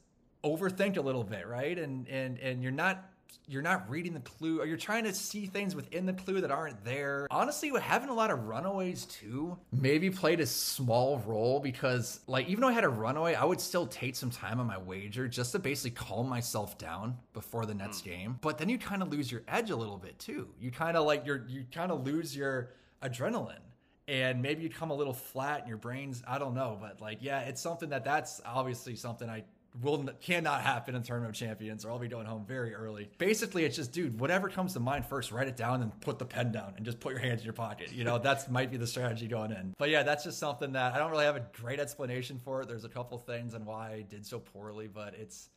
overthink a little bit, right? And and and you're not you're not reading the clue or you're trying to see things within the clue that aren't there. Honestly, having a lot of runaways too maybe played a small role because like even though I had a runaway, I would still take some time on my wager just to basically calm myself down before the next hmm. game. But then you kind of lose your edge a little bit too. You kind of like you're you kind of lose your adrenaline and maybe you come a little flat in your brains. I don't know, but like, yeah, it's something that that's obviously something I will cannot happen in tournament of champions or I'll be going home very early. Basically, it's just, dude, whatever comes to mind first, write it down and put the pen down and just put your hands in your pocket. You know, [laughs] that's might be the strategy going in. But yeah, that's just something that I don't really have a great explanation for it. There's a couple things and why I did so poorly, but it's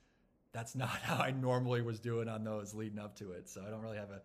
that's not [laughs] how I normally was doing on those leading up to it. So I don't really have a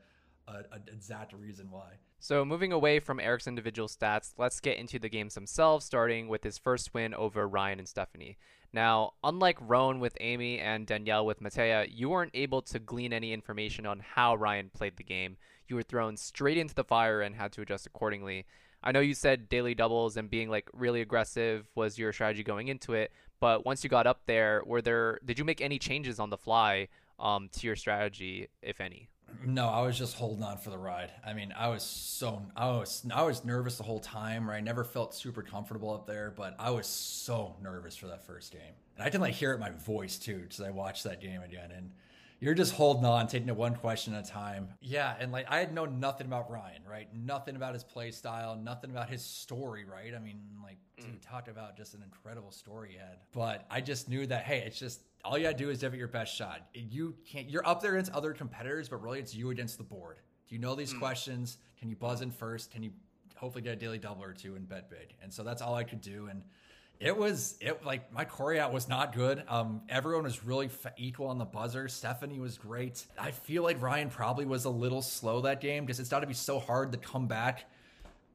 an exact reason why. So, moving away from Eric's individual stats, let's get into the games themselves, starting with his first win over Ryan and Stephanie. Now, unlike Rhone with Amy and Danielle with Mattea, you weren't able to glean any information on how Ryan played the game. You were thrown straight into the fire and had to adjust accordingly. I know you said daily doubles and being like really aggressive was your strategy going into it, but once you got up there, were there did you make any changes on the fly um, to your strategy, if any? No, I was just holding on for the ride. I mean, I was so I was I was nervous the whole time. Right, I never felt super comfortable up there, but I was so nervous for that first game, and I can like hear it in my voice too, because I watched that game again, and you're just holding on, taking it one question at a time. Yeah, and like I had known nothing about Ryan, right? Nothing about his play style, nothing about his story, right? I mean, like mm. dude talked about just an incredible story he had. But I just knew that hey, it's just all you gotta do is give it your best shot. You can't you're up there against other competitors, but really it's you against the board. Do you know these mm. questions? Can you buzz in first? Can you hopefully get a daily double or two and bet big? And so that's all I could do. And it was it like my Coryat was not good. Um, everyone was really f- equal on the buzzer. Stephanie was great. I feel like Ryan probably was a little slow that game because it's got to be so hard to come back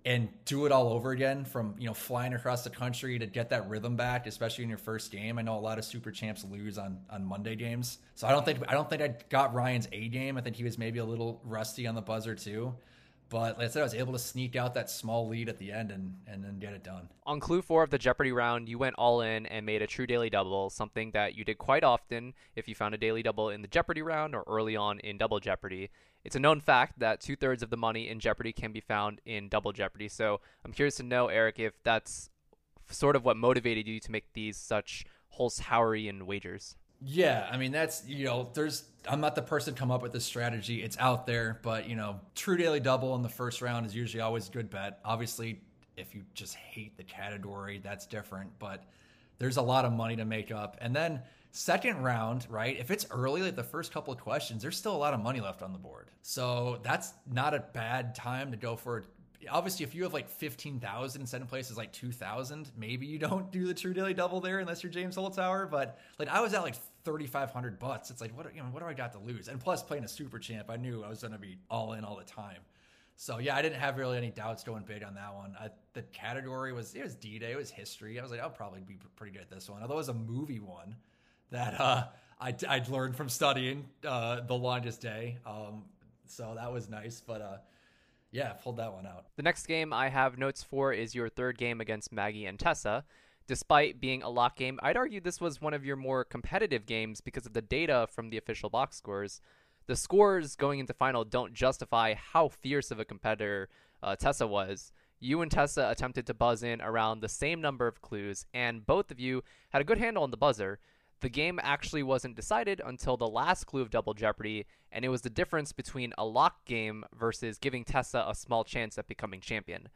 and do it all over again from you know flying across the country to get that rhythm back, especially in your first game. I know a lot of super champs lose on on Monday games, so I don't think I don't think I got Ryan's A game. I think he was maybe a little rusty on the buzzer too. But like I said, I was able to sneak out that small lead at the end and, and then get it done. On clue four of the Jeopardy round, you went all in and made a true daily double, something that you did quite often if you found a daily double in the Jeopardy round or early on in Double Jeopardy. It's a known fact that two thirds of the money in Jeopardy can be found in Double Jeopardy. So I'm curious to know, Eric, if that's sort of what motivated you to make these such Holzhauerian wagers. Yeah, I mean that's you know there's I'm not the person to come up with this strategy. It's out there, but you know true daily double in the first round is usually always a good bet. Obviously, if you just hate the category, that's different. But there's a lot of money to make up, and then second round, right? If it's early, like the first couple of questions, there's still a lot of money left on the board. So that's not a bad time to go for obviously if you have like 15,000 and second place is like 2,000, maybe you don't do the true daily double there unless you're James Holzhauer. But like I was at like 3,500 butts. It's like, what, you know, what do I got to lose? And plus playing a super champ, I knew I was going to be all in all the time. So yeah, I didn't have really any doubts going big on that one. I, the category was, it was D-Day, it was history. I was like, I'll probably be pretty good at this one. Although it was a movie one that uh, I, I'd learned from studying uh, The Longest Day. Um, so that was nice. But uh, yeah, pulled that one out. The next game I have notes for is your third game against Maggie and Tessa. Despite being a lock game, I'd argue this was one of your more competitive games because of the data from the official box scores. The scores going into final don't justify how fierce of a competitor uh, Tessa was. You and Tessa attempted to buzz in around the same number of clues, and both of you had a good handle on the buzzer. The game actually wasn't decided until the last clue of Double Jeopardy, and it was the difference between a lock game versus giving Tessa a small chance at becoming champion.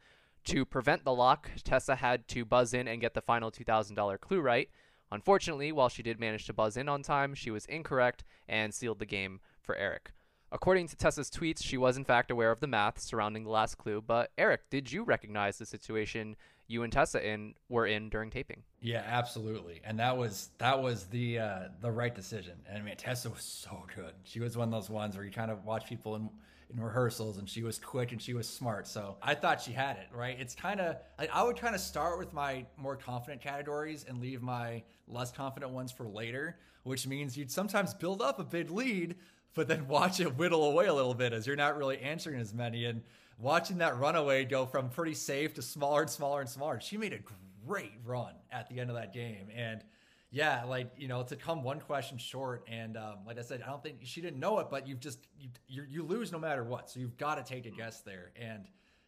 To prevent the lock, Tessa had to buzz in and get the final $2,000 clue right. Unfortunately, while she did manage to buzz in on time, she was incorrect and sealed the game for Eric. According to Tessa's tweets, she was in fact aware of the math surrounding the last clue, but Eric, did you recognize the situation you and Tessa in were in during taping. Yeah, absolutely. And that was that was the uh, the right decision. And I mean, Tessa was so good. She was one of those ones where you kind of watch people in in rehearsals, and she was quick and she was smart. So I thought she had it right. It's kind of like I would kind of start with my more confident categories and leave my less confident ones for later, which means you'd sometimes build up a big lead but then watch it whittle away a little bit as you're not really answering as many. And watching that runaway go from pretty safe to smaller and smaller and smaller, she made a great run at the end of that game. And yeah, like you know, to come one question short, and um, like I said, I don't think she didn't know it, but you've just you you, you lose no matter what, so you've got to take a guess there, and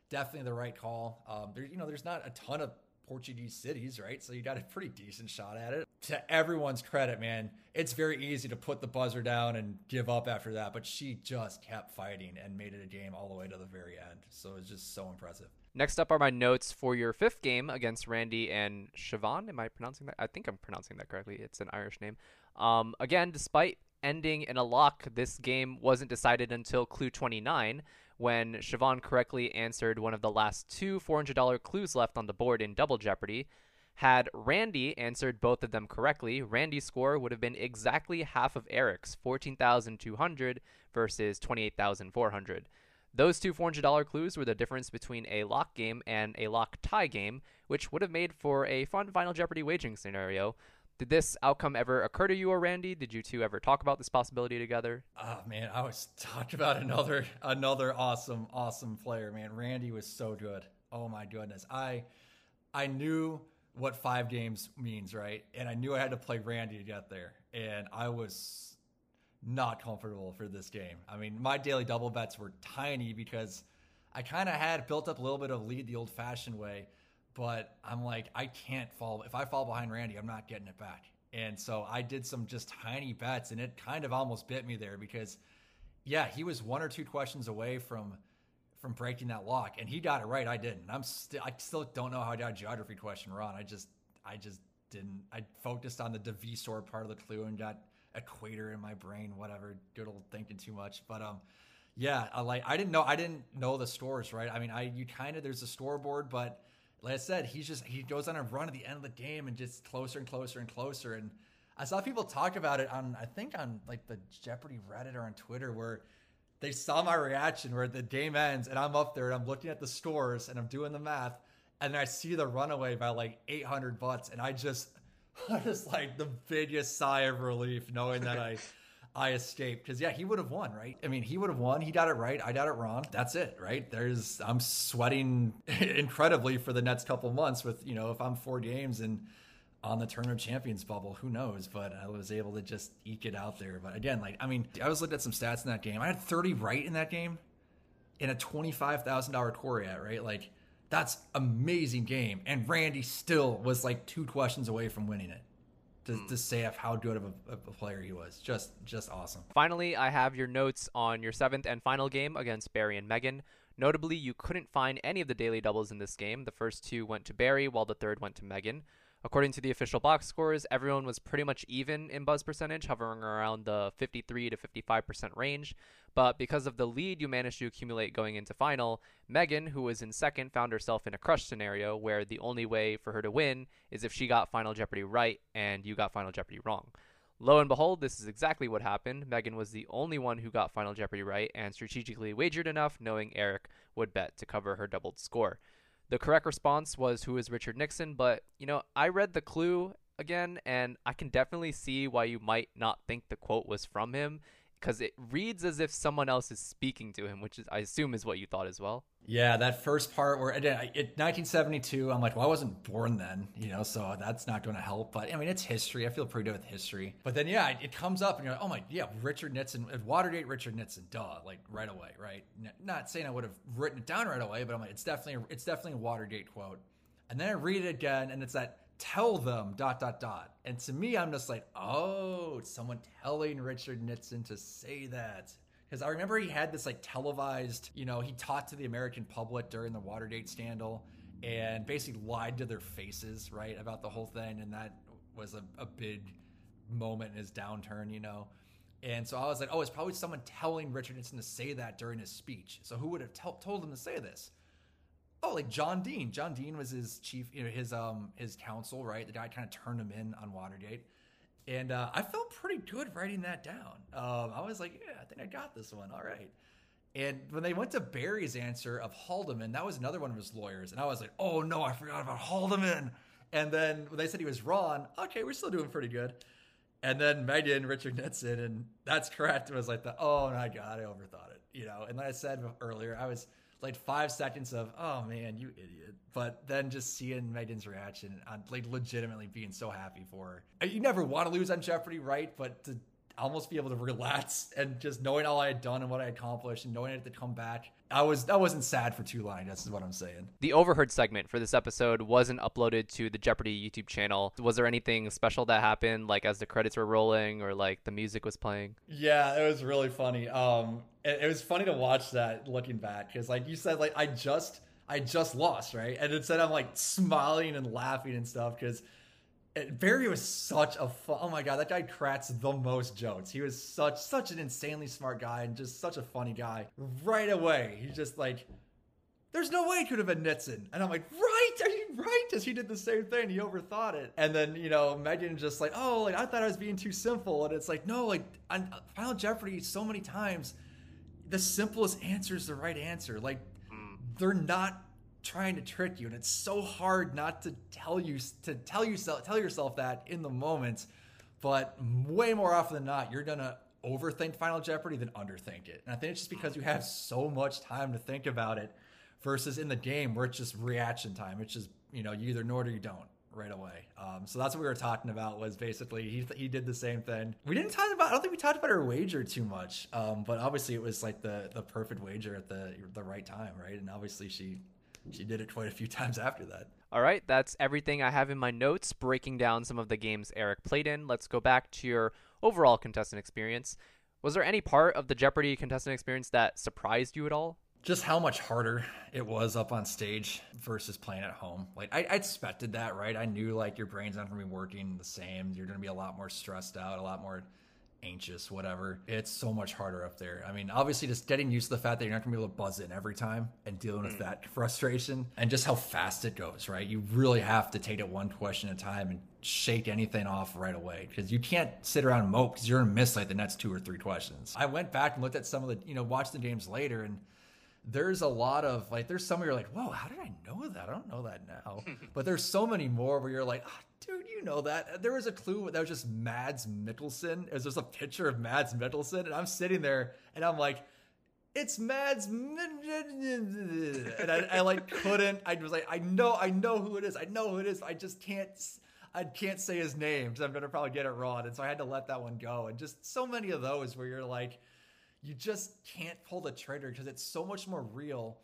definitely the right call. Um, there, you know, there's not a ton of Portuguese cities, right? So you got a pretty decent shot at it. To everyone's credit, man, it's very easy to put the buzzer down and give up after that, but she just kept fighting and made it a game all the way to the very end. So it's just so impressive. Next up are my notes for your fifth game against Randy and Siobhan. Am I pronouncing that? I think I'm pronouncing that correctly. It's an Irish name. Um, again, despite ending in a lock, this game wasn't decided until clue 29 when Siobhan correctly answered one of the last two $400 clues left on the board in Double Jeopardy. Had Randy answered both of them correctly, Randy's score would have been exactly half of Eric's, 14,200 versus 28,400. Those two $400 clues were the difference between a lock game and a lock tie game, which would have made for a fun Final Jeopardy wagering scenario. Did this outcome ever occur to you or Randy? Did you two ever talk about this possibility together? Oh man, I was [laughs] talking about another another awesome awesome player, man. Randy was so good. Oh my goodness. I I knew what 5 games means, right? And I knew I had to play Randy to get there. And I was not comfortable for this game. I mean, my daily double bets were tiny because I kind of had built up a little bit of lead the old fashioned way, but I'm like, I can't fall. If I fall behind Randy, I'm not getting it back. And so I did some just tiny bets, and it kind of almost bit me there because, yeah, he was one or two questions away from from breaking that lock, and he got it right. I didn't. I'm still, I still don't know how I got a geography question wrong. I just, I just didn't. I focused on the divisor part of the clue and got equator in my brain, whatever. Good old thinking too much. But um, yeah, I like I didn't know I didn't know the stores right? I mean, I you kind of there's a scoreboard, but like I said, he's just he goes on a run at the end of the game and just closer and closer and closer. And I saw people talk about it on I think on like the Jeopardy Reddit or on Twitter where they saw my reaction where the game ends and I'm up there and I'm looking at the scores and I'm doing the math and I see the runaway by like 800 butts and I just [laughs] I just like the biggest sigh of relief knowing that I [laughs] I escaped because yeah, he would have won, right? I mean, he would have won. He got it right. I got it wrong. That's it, right? There's I'm sweating [laughs] incredibly for the next couple months with you know if I'm four games and on the Tournament Champions bubble, who knows? But I was able to just eke it out there. But again, like I mean, I was looking at some stats in that game. I had 30 right in that game in a $25,000 Coryat, right? Like that's amazing game. And Randy still was like two questions away from winning it. To, mm. to say how good of a, of a, player he was, just just awesome. Finally, I have your notes on your seventh and final game against Barry and Megan. Notably, you couldn't find any of the daily doubles in this game. The first two went to Barry, while the third went to Megan. According to the official box scores, everyone was pretty much even in buzz percentage, hovering around the 53 to 55% range. But because of the lead you managed to accumulate going into final, Megan, who was in second, found herself in a crush scenario where the only way for her to win is if she got Final Jeopardy right and you got Final Jeopardy wrong. Lo and behold, this is exactly what happened. Megan was the only one who got Final Jeopardy right and strategically wagered enough knowing Eric would bet to cover her doubled score. The correct response was who is Richard Nixon, but you know, I read the clue again and I can definitely see why you might not think the quote was from him because it reads as if someone else is speaking to him, which is I assume is what you thought as well. Yeah, that first part where again, it, 1972, I'm like, well, I wasn't born then, you know, so that's not going to help. But I mean, it's history. I feel pretty good with history. But then, yeah, it, it comes up, and you're like, oh my, yeah, Richard Nixon, uh, Watergate, Richard Nixon, duh, like right away, right? Not saying I would have written it down right away, but I'm like, it's definitely, it's definitely a Watergate quote. And then I read it again, and it's that tell them dot dot dot. And to me, I'm just like, oh, someone telling Richard Nixon to say that. Because I remember he had this like televised, you know, he talked to the American public during the Watergate scandal and basically lied to their faces, right, about the whole thing. And that was a, a big moment in his downturn, you know. And so I was like, oh, it's probably someone telling Richard Nixon to say that during his speech. So who would have t- told him to say this? Oh, like John Dean. John Dean was his chief, you know, his um his counsel, right? The guy kind of turned him in on Watergate, and uh, I felt pretty good writing that down. Um, I was like, yeah, I think I got this one. All right. And when they went to Barry's answer of Haldeman, that was another one of his lawyers, and I was like, oh no, I forgot about Haldeman. And then when they said he was wrong, okay, we're still doing pretty good. And then Megan, Richard Nixon, and that's correct. It was like the oh my god, I overthought it, you know. And like I said earlier, I was like five seconds of oh man, you idiot. But then just seeing Megan's reaction, on like legitimately being so happy for her. You never want to lose on Jeopardy, right? But to almost be able to relax and just knowing all I had done and what I accomplished and knowing I had to come back. I was I wasn't sad for too long. That's what I'm saying. The overheard segment for this episode wasn't uploaded to the Jeopardy YouTube channel. Was there anything special that happened, like as the credits were rolling or like the music was playing? Yeah, it was really funny. Um, it, it was funny to watch that looking back because, like you said, like I just I just lost, right? And instead I'm like smiling and laughing and stuff because Barry was such a fun, oh my god, that guy cracks the most jokes. He was such such an insanely smart guy and just such a funny guy. Right away, he's just like, "There's no way it could have been Nixon," and I'm like, "Right, are you right?" Because he did the same thing. He overthought it, and then you know Megan just like, "Oh, like I thought I was being too simple," and it's like, no, like on uh, Final Jeopardy, so many times, the simplest answer is the right answer. Like mm. they're not trying to trick you and it's so hard not to tell you to tell yourself tell yourself that in the moment but way more often than not you're gonna overthink final jeopardy than underthink it and i think it's just because you have so much time to think about it versus in the game where it's just reaction time it's just you know you either know it or you don't right away um, so that's what we were talking about was basically he, he did the same thing we didn't talk about i don't think we talked about our wager too much um, but obviously it was like the the perfect wager at the the right time right and obviously she she did it quite a few [laughs] times after that. All right, that's everything I have in my notes breaking down some of the games Eric played in. Let's go back to your overall contestant experience. Was there any part of the Jeopardy contestant experience that surprised you at all? Just how much harder it was up on stage versus playing at home. Like I, I expected that, right? I knew like your brain's not gonna be working the same. You're gonna be a lot more stressed out, a lot more anxious, whatever. It's so much harder up there. I mean, obviously, just getting used to the fact that you're not gonna be able to buzz in every time and dealing with mm. that [laughs] frustration and just how fast it goes, right? You really have to take it one question at a time and shake anything off right away because you can't sit around and mope because you're gonna miss like the next two or three questions. I went back and looked at some of the, you know, watched the games later and there's a lot of like there's some where you're like whoa how did i know that? I don't know that now. [laughs] But there's so many more where you're like oh, dude you know that. Uh, there was a clue that was just mads mikkelsen. It was just a picture of mads mikkelsen and i'm sitting there and i'm like it's mads [laughs] and I, I like couldn't i was like i know i know who it is. I know who it is. I just can't I can't say his name because I'm gonna probably get it wrong, and so I had to let that one go. And just so many of those where you're like, you just can't pull the trigger because it's so much more real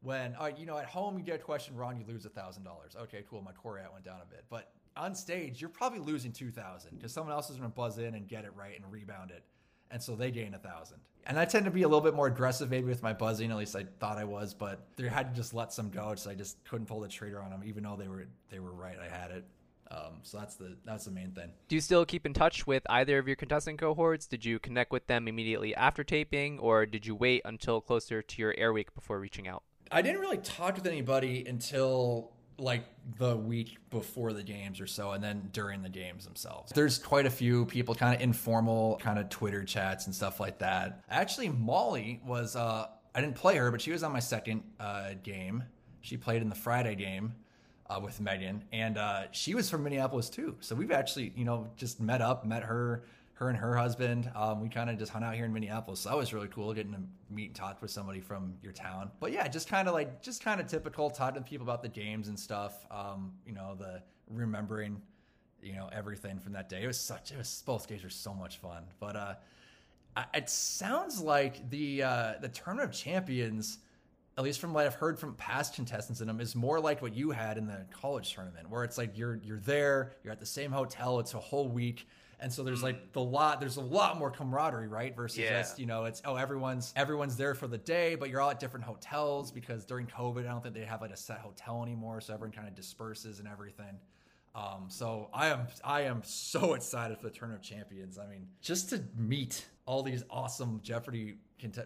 when uh, you know at home you get a question wrong you lose a thousand dollars. Okay cool my core went down a bit. But on stage you're probably losing 2000 because someone else is going to buzz in and get it right and rebound it and so they gain a thousand. And i tend to be a little bit more aggressive maybe with my buzzing at least i thought i was but they had to just let some go so i just couldn't pull the trigger on them even though they were they were right i had it um, so that's the that's the main thing. Do you still keep in touch with either of your contestant cohorts? Did you connect with them immediately after taping, or did you wait until closer to your air week before reaching out? I didn't really talk with anybody until like the week before the games or so, and then during the games themselves. There's quite a few people, kind of informal, kind of Twitter chats and stuff like that. Actually, Molly was. Uh, I didn't play her, but she was on my second uh, game. She played in the Friday game uh, with Megan, and uh, she was from Minneapolis too. So we've actually, you know, just met up, met her, her and her husband. Um, we kind of just hung out here in Minneapolis. So that was really cool getting to meet and talk with somebody from your town. But yeah, just kind of like, just kind of typical talking to people about the games and stuff. Um, you know, the remembering, you know, everything from that day. It was such, it was both days were so much fun. But uh, it sounds like the uh, the Tournament of Champions at least from what I've heard from past contestants in them, is more like what you had in the college tournament, where it's like you're you're there, you're at the same hotel, it's a whole week, and so there's like the lot, there's a lot more camaraderie, right? Versus yeah. just you know, it's oh everyone's everyone's there for the day, but you're all at different hotels because during COVID, I don't think they have like a set hotel anymore, so everyone kind of disperses and everything. Um, so I am I am so [laughs] excited for the Tournament of Champions. I mean, just to meet all these awesome Jeopardy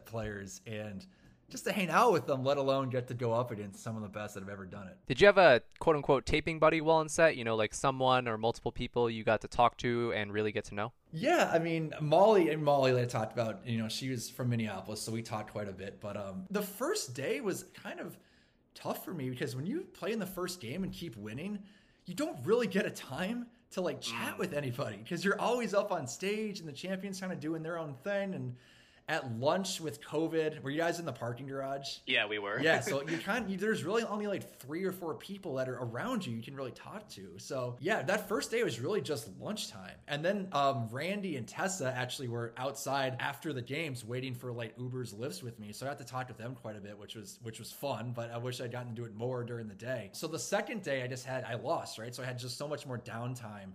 players and just to hang out with them, let alone get to go up against some of the best that have ever done it. Did you have a quote unquote taping buddy while on set? You know, like someone or multiple people you got to talk to and really get to know? Yeah, I mean, Molly and Molly, I talked about, you know, she was from Minneapolis, so we talked quite a bit. But um, the first day was kind of tough for me because when you play in the first game and keep winning, you don't really get a time to like chat with anybody because you're always up on stage and the champions kind of doing their own thing and at lunch with COVID. Were you guys in the parking garage? Yeah, we were. yeah, so [laughs] you kind of, there's really only like three or four people that are around you you can really talk to. So yeah, that first day was really just lunchtime, and then um, Randy and Tessa actually were outside after the games waiting for like Uber's Lyfts with me. So I got to talk with them quite a bit, which was which was fun. But I wish I'd gotten to do it more during the day. So the second day, I just had I lost right, so I had just so much more downtime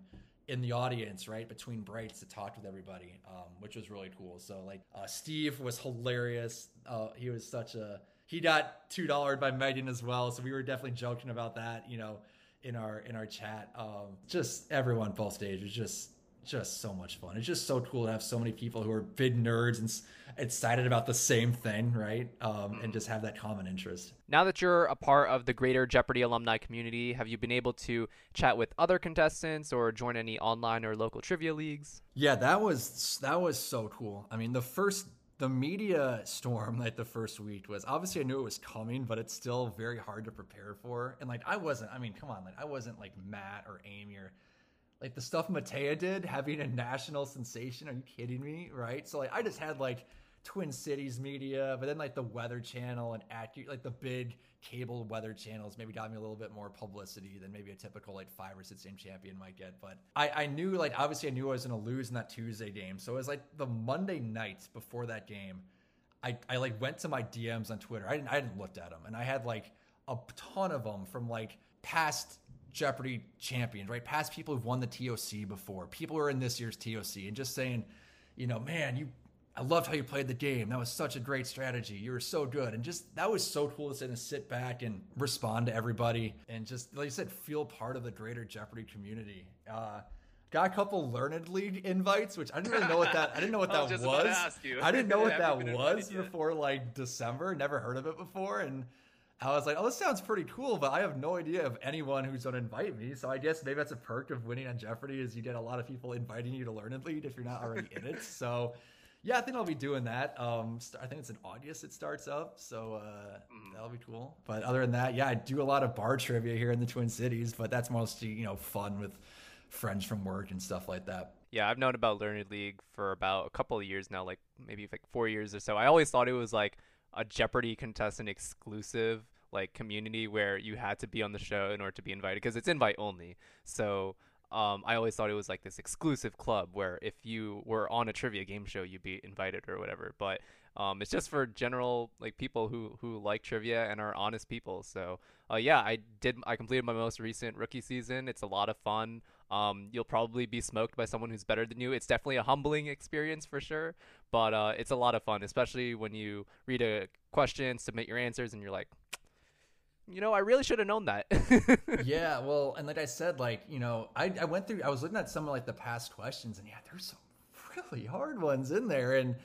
in the audience, right, between breaks to talk with everybody, um, which was really cool. So like uh, Steve was hilarious. Uh, he was such a he got two dollars by Megan as well. So we were definitely joking about that, you know, in our in our chat. Um, just everyone both stage was just just so much fun. It's just so cool to have so many people who are big nerds and excited about the same thing, right? Um, and just have that common interest. Now that you're a part of the greater Jeopardy alumni community, have you been able to chat with other contestants or join any online or local trivia leagues? Yeah, that was that was so cool. I mean, the first the media storm like the first week was obviously I knew it was coming, but it's still very hard to prepare for. And like I wasn't, I mean, come on, like I wasn't like Matt or Amy or like the stuff Mattea did, having a national sensation. Are you kidding me? Right? So like I just had like Twin Cities media, but then like the Weather Channel and like the big cable weather channels maybe got me a little bit more publicity than maybe a typical like five or six game champion might get. But I, I knew like obviously I knew I was gonna lose in that Tuesday game. So it was like the Monday night before that game. I, I like went to my DMs on Twitter. I didn't I hadn't looked at them and I had like a ton of them from like past Jeopardy champions, right? Past people who've won the TOC before, people who are in this year's TOC, and just saying, you know, man, you, I loved how you played the game. That was such a great strategy. You were so good, and just that was so cool to sit back and respond to everybody, and just like I said, feel part of the greater Jeopardy community. Uh, got a couple learned league invites, which I didn't really know what that. I didn't know what [laughs] that was. was. I didn't know what [laughs] that was before like December. Never heard of it before, and I was like, oh, this sounds pretty cool, but I have no idea of anyone who's going to invite me. So I guess maybe that's a perk of winning on Jeopardy is you get a lot of people inviting you to learn Learned League if you're not already in it. So yeah, I think I'll be doing that. Um, I think it's in August it starts up, so uh, mm. that'll be cool. But other than that, yeah, I do a lot of bar trivia here in the Twin Cities, but that's mostly you know fun with friends from work and stuff like that. Yeah, I've known about Learned League for about a couple of years now, like maybe like four years or so. I always thought it was like a Jeopardy contestant exclusive like community where you had to be on the show in order to be invited because it's invite only. So um, I always thought it was like this exclusive club where if you were on a trivia game show, you'd be invited or whatever. But um, it's just for general like people who who like trivia and are honest people. So uh, yeah, I did. I completed my most recent rookie season. It's a lot of fun. Um, you'll probably be smoked by someone who's better than you. It's definitely a humbling experience for sure, but uh, it's a lot of fun, especially when you read a question, submit your answers, and you're like, you know, I really should have known that. [laughs] yeah, well, and like I said, like, you know, I, I went through, I was looking at some of like the past questions, and yeah, there's some really hard ones in there. And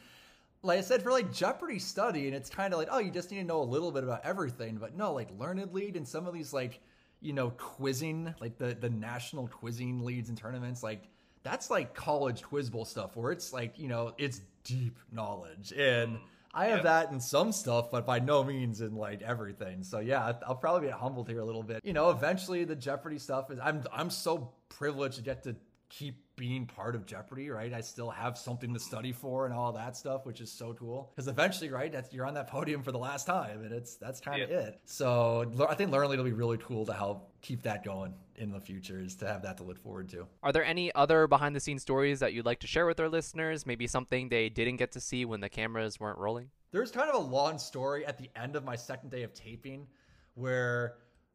like I said, for like Jeopardy study, and it's kind of like, oh, you just need to know a little bit about everything. But no, like Learned League and some of these, like, you know, quizzing, like the, the national quizzing leads and tournaments, like, that's like college quiz bowl stuff where it's like, you know, it's deep knowledge. And, mm. I have yep. that in some stuff, but by no means in like everything. So yeah, I'll probably get humbled here a little bit. You know, eventually the Jeopardy stuff is I'm I'm so privileged to get to keep being part of Jeopardy, right? I still have something to study for and all that stuff, which is so cool. Because eventually, right, that's, you're on that podium for the last time, and it's that's kind of yeah. it. So I think Learned League will be really cool to help keep that going in the future, is to have that to look forward to. Are there any other behind the scenes stories that you'd like to share with our listeners? Maybe something they didn't get to see when the cameras weren't rolling? There's kind of a long story at the end of my second day of taping where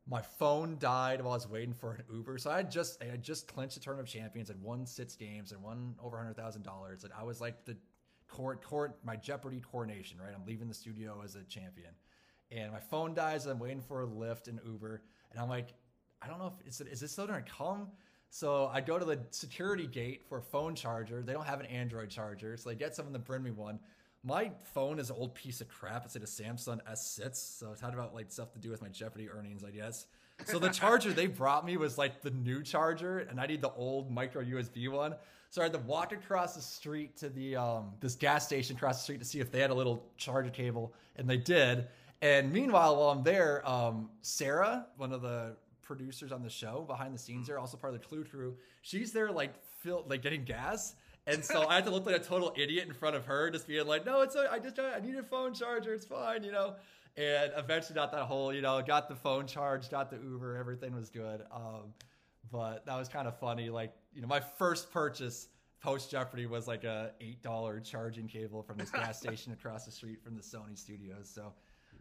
my phone died while I was waiting for an Uber. So I had just I had just clinched the Tournament of Champions and won six games and won over hundred thousand dollars. And I was like the court court my Jeopardy coronation, right? I'm leaving the studio as a champion. And my phone dies, I'm waiting for a Lyft and Uber, and I'm like, I don't know if it's is this still gonna come? So I go to the security gate for a phone charger. They don't have an Android charger, so they get someone to bring me one. My phone is an old piece of crap. It's a Samsung S6, so it's had about like stuff to do with my Jeopardy earnings, I guess. So the charger they brought me was like the new charger, and I need the old micro USB one. So I had to walk across the street to the um, this gas station across the street to see if they had a little charger cable, and they did. And meanwhile, while I'm there, um, Sarah, one of the producers on the show behind the scenes They're also part of the Clue crew. She's there like fill, like getting gas. And so I had to look like a total idiot in front of her, just being like, "No, it's a, I just I need a phone charger. It's fine, you know." And eventually got that whole, you know, got the phone charged, got the Uber, everything was good. Um, but that was kind of funny. Like, you know, my first purchase post Jeopardy was like a eight dollar charging cable from this gas [laughs] station across the street from the Sony studios. So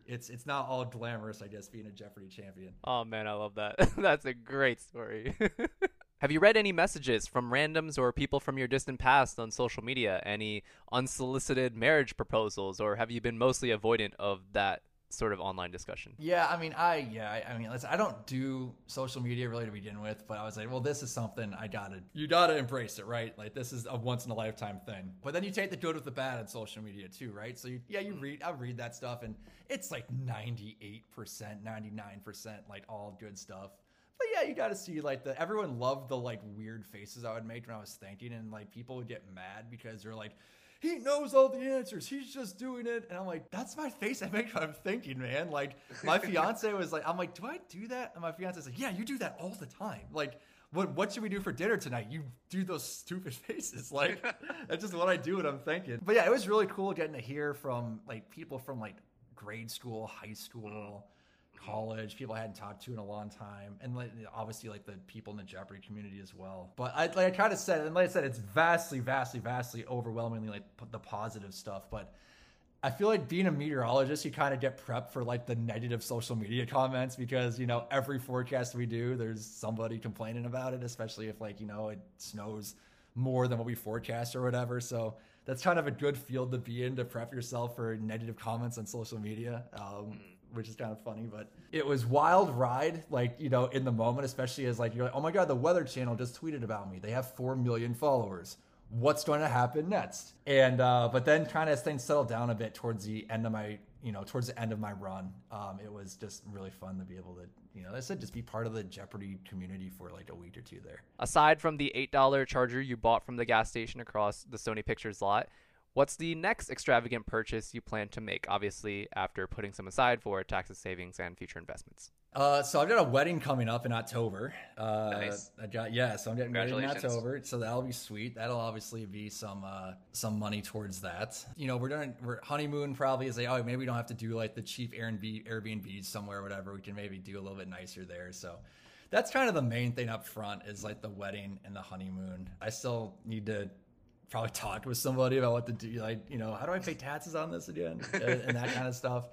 it's it's not all glamorous, I guess, being a Jeopardy champion. Oh man, I love that. [laughs] That's a great story. [laughs] Have you read any messages from randoms or people from your distant past on social media? Any unsolicited marriage proposals, or have you been mostly avoidant of that sort of online discussion. Yeah, I mean, I yeah, I, I mean, listen, I don't do social media really to begin with, but I was like, well, this is something I gotta, you gotta embrace it, right? Like this is a once in a lifetime thing. But then you take the good with the bad on social media too, right? So you, yeah, you hmm. read, I read that stuff, and it's like ninety eight percent, ninety nine percent, like all good stuff. But yeah, you got to see like the everyone loved the like weird faces I would make when I was thinking, and like people would get mad because they're like, he knows all the answers. He's just doing it. And I'm like, that's my face I make when I'm thinking, man. Like, my [laughs] fiance was like, I'm like, do I do that? And my fiance's like, yeah, you do that all the time. Like, what what should we do for dinner tonight? You do those stupid [laughs] faces. Like, [laughs] that's just what I do when I'm thinking. But yeah, it was really cool getting to hear from like people from like grade school, high school college, people I hadn't talked to in a long time, and like, obviously like the people in the Jeopardy community as well. But I like I kind of said, and like I said, it's vastly, vastly, vastly, overwhelmingly like the positive stuff. But I feel like being a meteorologist, you kind of get prepped for like the negative social media comments because you know every forecast we do, there's somebody complaining about it, especially if like you know it snows more than what we forecast or whatever. So that's kind of a good field to be in to prep yourself for negative comments on social media. Um, which is kind of funny, but it was wild ride, like, you know, in the moment, especially as like, you're like, oh my God, the Weather Channel just tweeted about me. They have 4 million followers. What's going to happen next? And, uh, but then kind of as things settled down a bit towards the end of my, you know, towards the end of my run, um, it was just really fun to be able to, you know, I said, just be part of the Jeopardy community for like a week or two there. Aside from the $8 charger you bought from the gas station across the Sony Pictures lot, What's the next extravagant purchase you plan to make, obviously, after putting some aside for taxes, savings, and future investments? Uh, so I've got a wedding coming up in October. Uh, nice. I got yeah, so I'm getting married in October, so that'll be sweet. That'll obviously be some uh, some money towards that. You know, we're doing we're honeymoon probably is like oh maybe we don't have to do like the cheap Airbnb Airbnbs somewhere or whatever. We can maybe do a little bit nicer there. So that's kind of the main thing up front is like the wedding and the honeymoon. I still need to probably talked with somebody about what to do. Like, you know, how do I pay taxes on this again, [laughs] and that kind of stuff.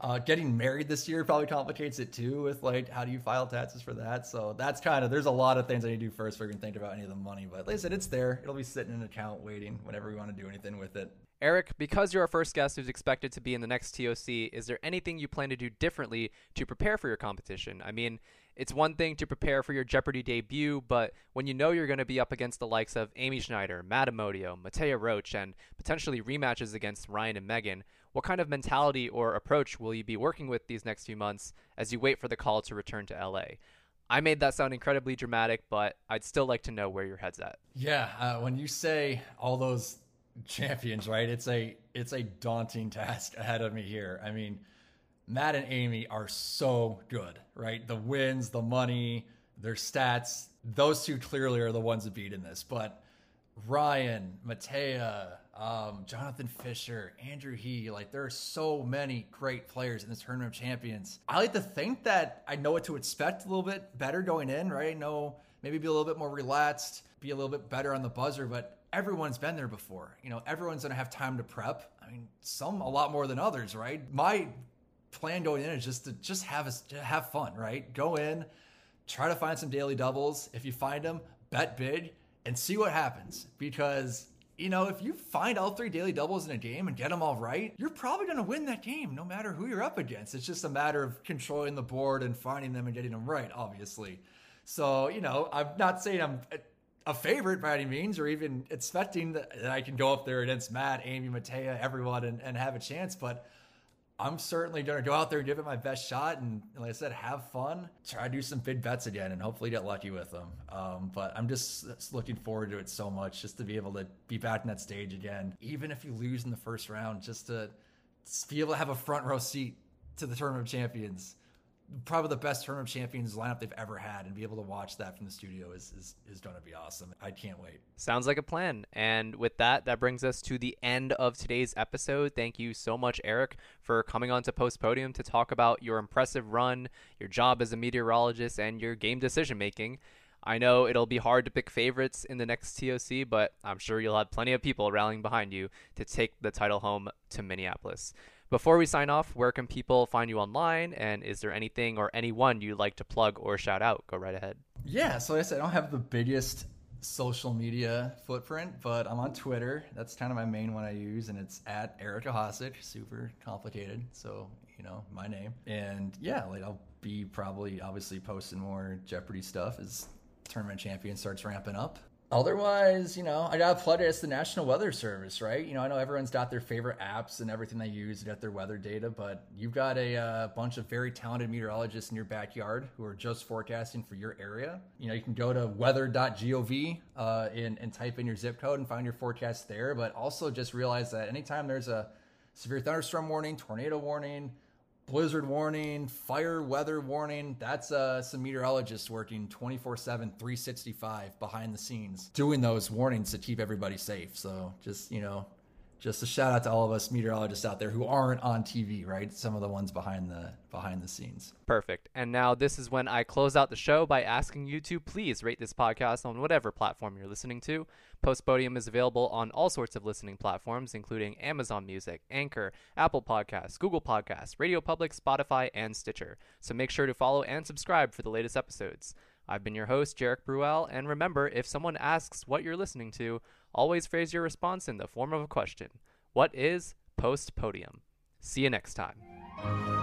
Uh, getting married this year probably complicates it too. With like, how do you file taxes for that? So that's kind of there's a lot of things I need to do first before we can think about any of the money. But like I said, it's there. It'll be sitting in an account waiting whenever we want to do anything with it. Eric, because you're our first guest who's expected to be in the next TOC, is there anything you plan to do differently to prepare for your competition? I mean, it's one thing to prepare for your Jeopardy debut, but when you know you're going to be up against the likes of Amy Schneider, Matt Amodio, Mattea Roach, and potentially rematches against Ryan and Megan, what kind of mentality or approach will you be working with these next few months as you wait for the call to return to LA? I made that sound incredibly dramatic, but I'd still like to know where your head's at. Yeah, uh, when you say all those champions, right? It's a it's a daunting task ahead of me here. I mean, Matt and Amy are so good, right? The wins, the money, their stats, those two clearly are the ones that beat in this. But Ryan, Mattea, um, Jonathan Fisher, Andrew He, like there are so many great players in this tournament of champions. I like to think that I know what to expect a little bit better going in, right? I know maybe be a little bit more relaxed, be a little bit better on the buzzer, but everyone's been there before. You know, everyone's gonna have time to prep. I mean, some a lot more than others, right? My plan going in is just to just have a, have fun, right? Go in, try to find some daily doubles. If you find them, bet big and see what happens. Because you know, if you find all three daily doubles in a game and get them all right, you're probably going to win that game no matter who you're up against. It's just a matter of controlling the board and finding them and getting them right, obviously. So, you know, I'm not saying I'm eh, a favorite by any means or even expecting that I can go up there against Matt, Amy, Mattea, everyone and, and have a chance, but I'm certainly going to go out there and give it my best shot. And like I said, have fun, try to do some big bets again, and hopefully get lucky with them. Um, but I'm just, looking forward to it so much just to be able to be back in that stage again. Even if you lose in the first round, just to be able to have a front row seat to the Tournament of Champions. Probably the best tournament champions lineup they've ever had, and be able to watch that from the studio is is, is going to be awesome. I can't wait. Sounds like a plan. And with that, that brings us to the end of today's episode. Thank you so much, Eric, for coming on to Post Podium to talk about your impressive run, your job as a meteorologist, and your game decision making. I know it'll be hard to pick favorites in the next TOC, but I'm sure you'll have plenty of people rallying behind you to take the title home to Minneapolis. Before we sign off, where can people find you online? And is there anything or anyone you'd like to plug or shout out? Go right ahead. Yeah, so like I said, I don't have the biggest social media footprint, but I'm on Twitter. That's kind of my main one I use, and it's at Eric Ahasic. Super complicated, so you know my name. And yeah, like I'll be probably obviously posting more Jeopardy stuff as tournament champion starts ramping up. Otherwise, you know, I got flooded It's the National Weather Service, right? You know, I know everyone's got their favorite apps and everything they use to get their weather data, but you've got a uh, bunch of very talented meteorologists in your backyard who are just forecasting for your area. You know, you can go to weather.gov uh, and, and type in your zip code and find your forecast there, but also just realize that anytime there's a severe thunderstorm warning, tornado warning, blizzard warning, fire weather warning. That's uh, some meteorologists working 24 7, 365 behind the scenes doing those warnings to keep everybody safe. So just, you know, just a shout out to all of us meteorologists out there who aren't on TV, right? Some of the ones behind the behind the scenes. Perfect. And now this is when I close out the show by asking you to please rate this podcast on whatever platform you're listening to. Postpodium is available on all sorts of listening platforms, including Amazon Music, Anchor, Apple Podcasts, Google Podcasts, Radio Public, Spotify, and Stitcher. So make sure to follow and subscribe for the latest episodes. I've been your host, Jeric Brual, and remember, if someone asks what you're listening to, always phrase your response in the form of a question. What is Post Podium? See you next time.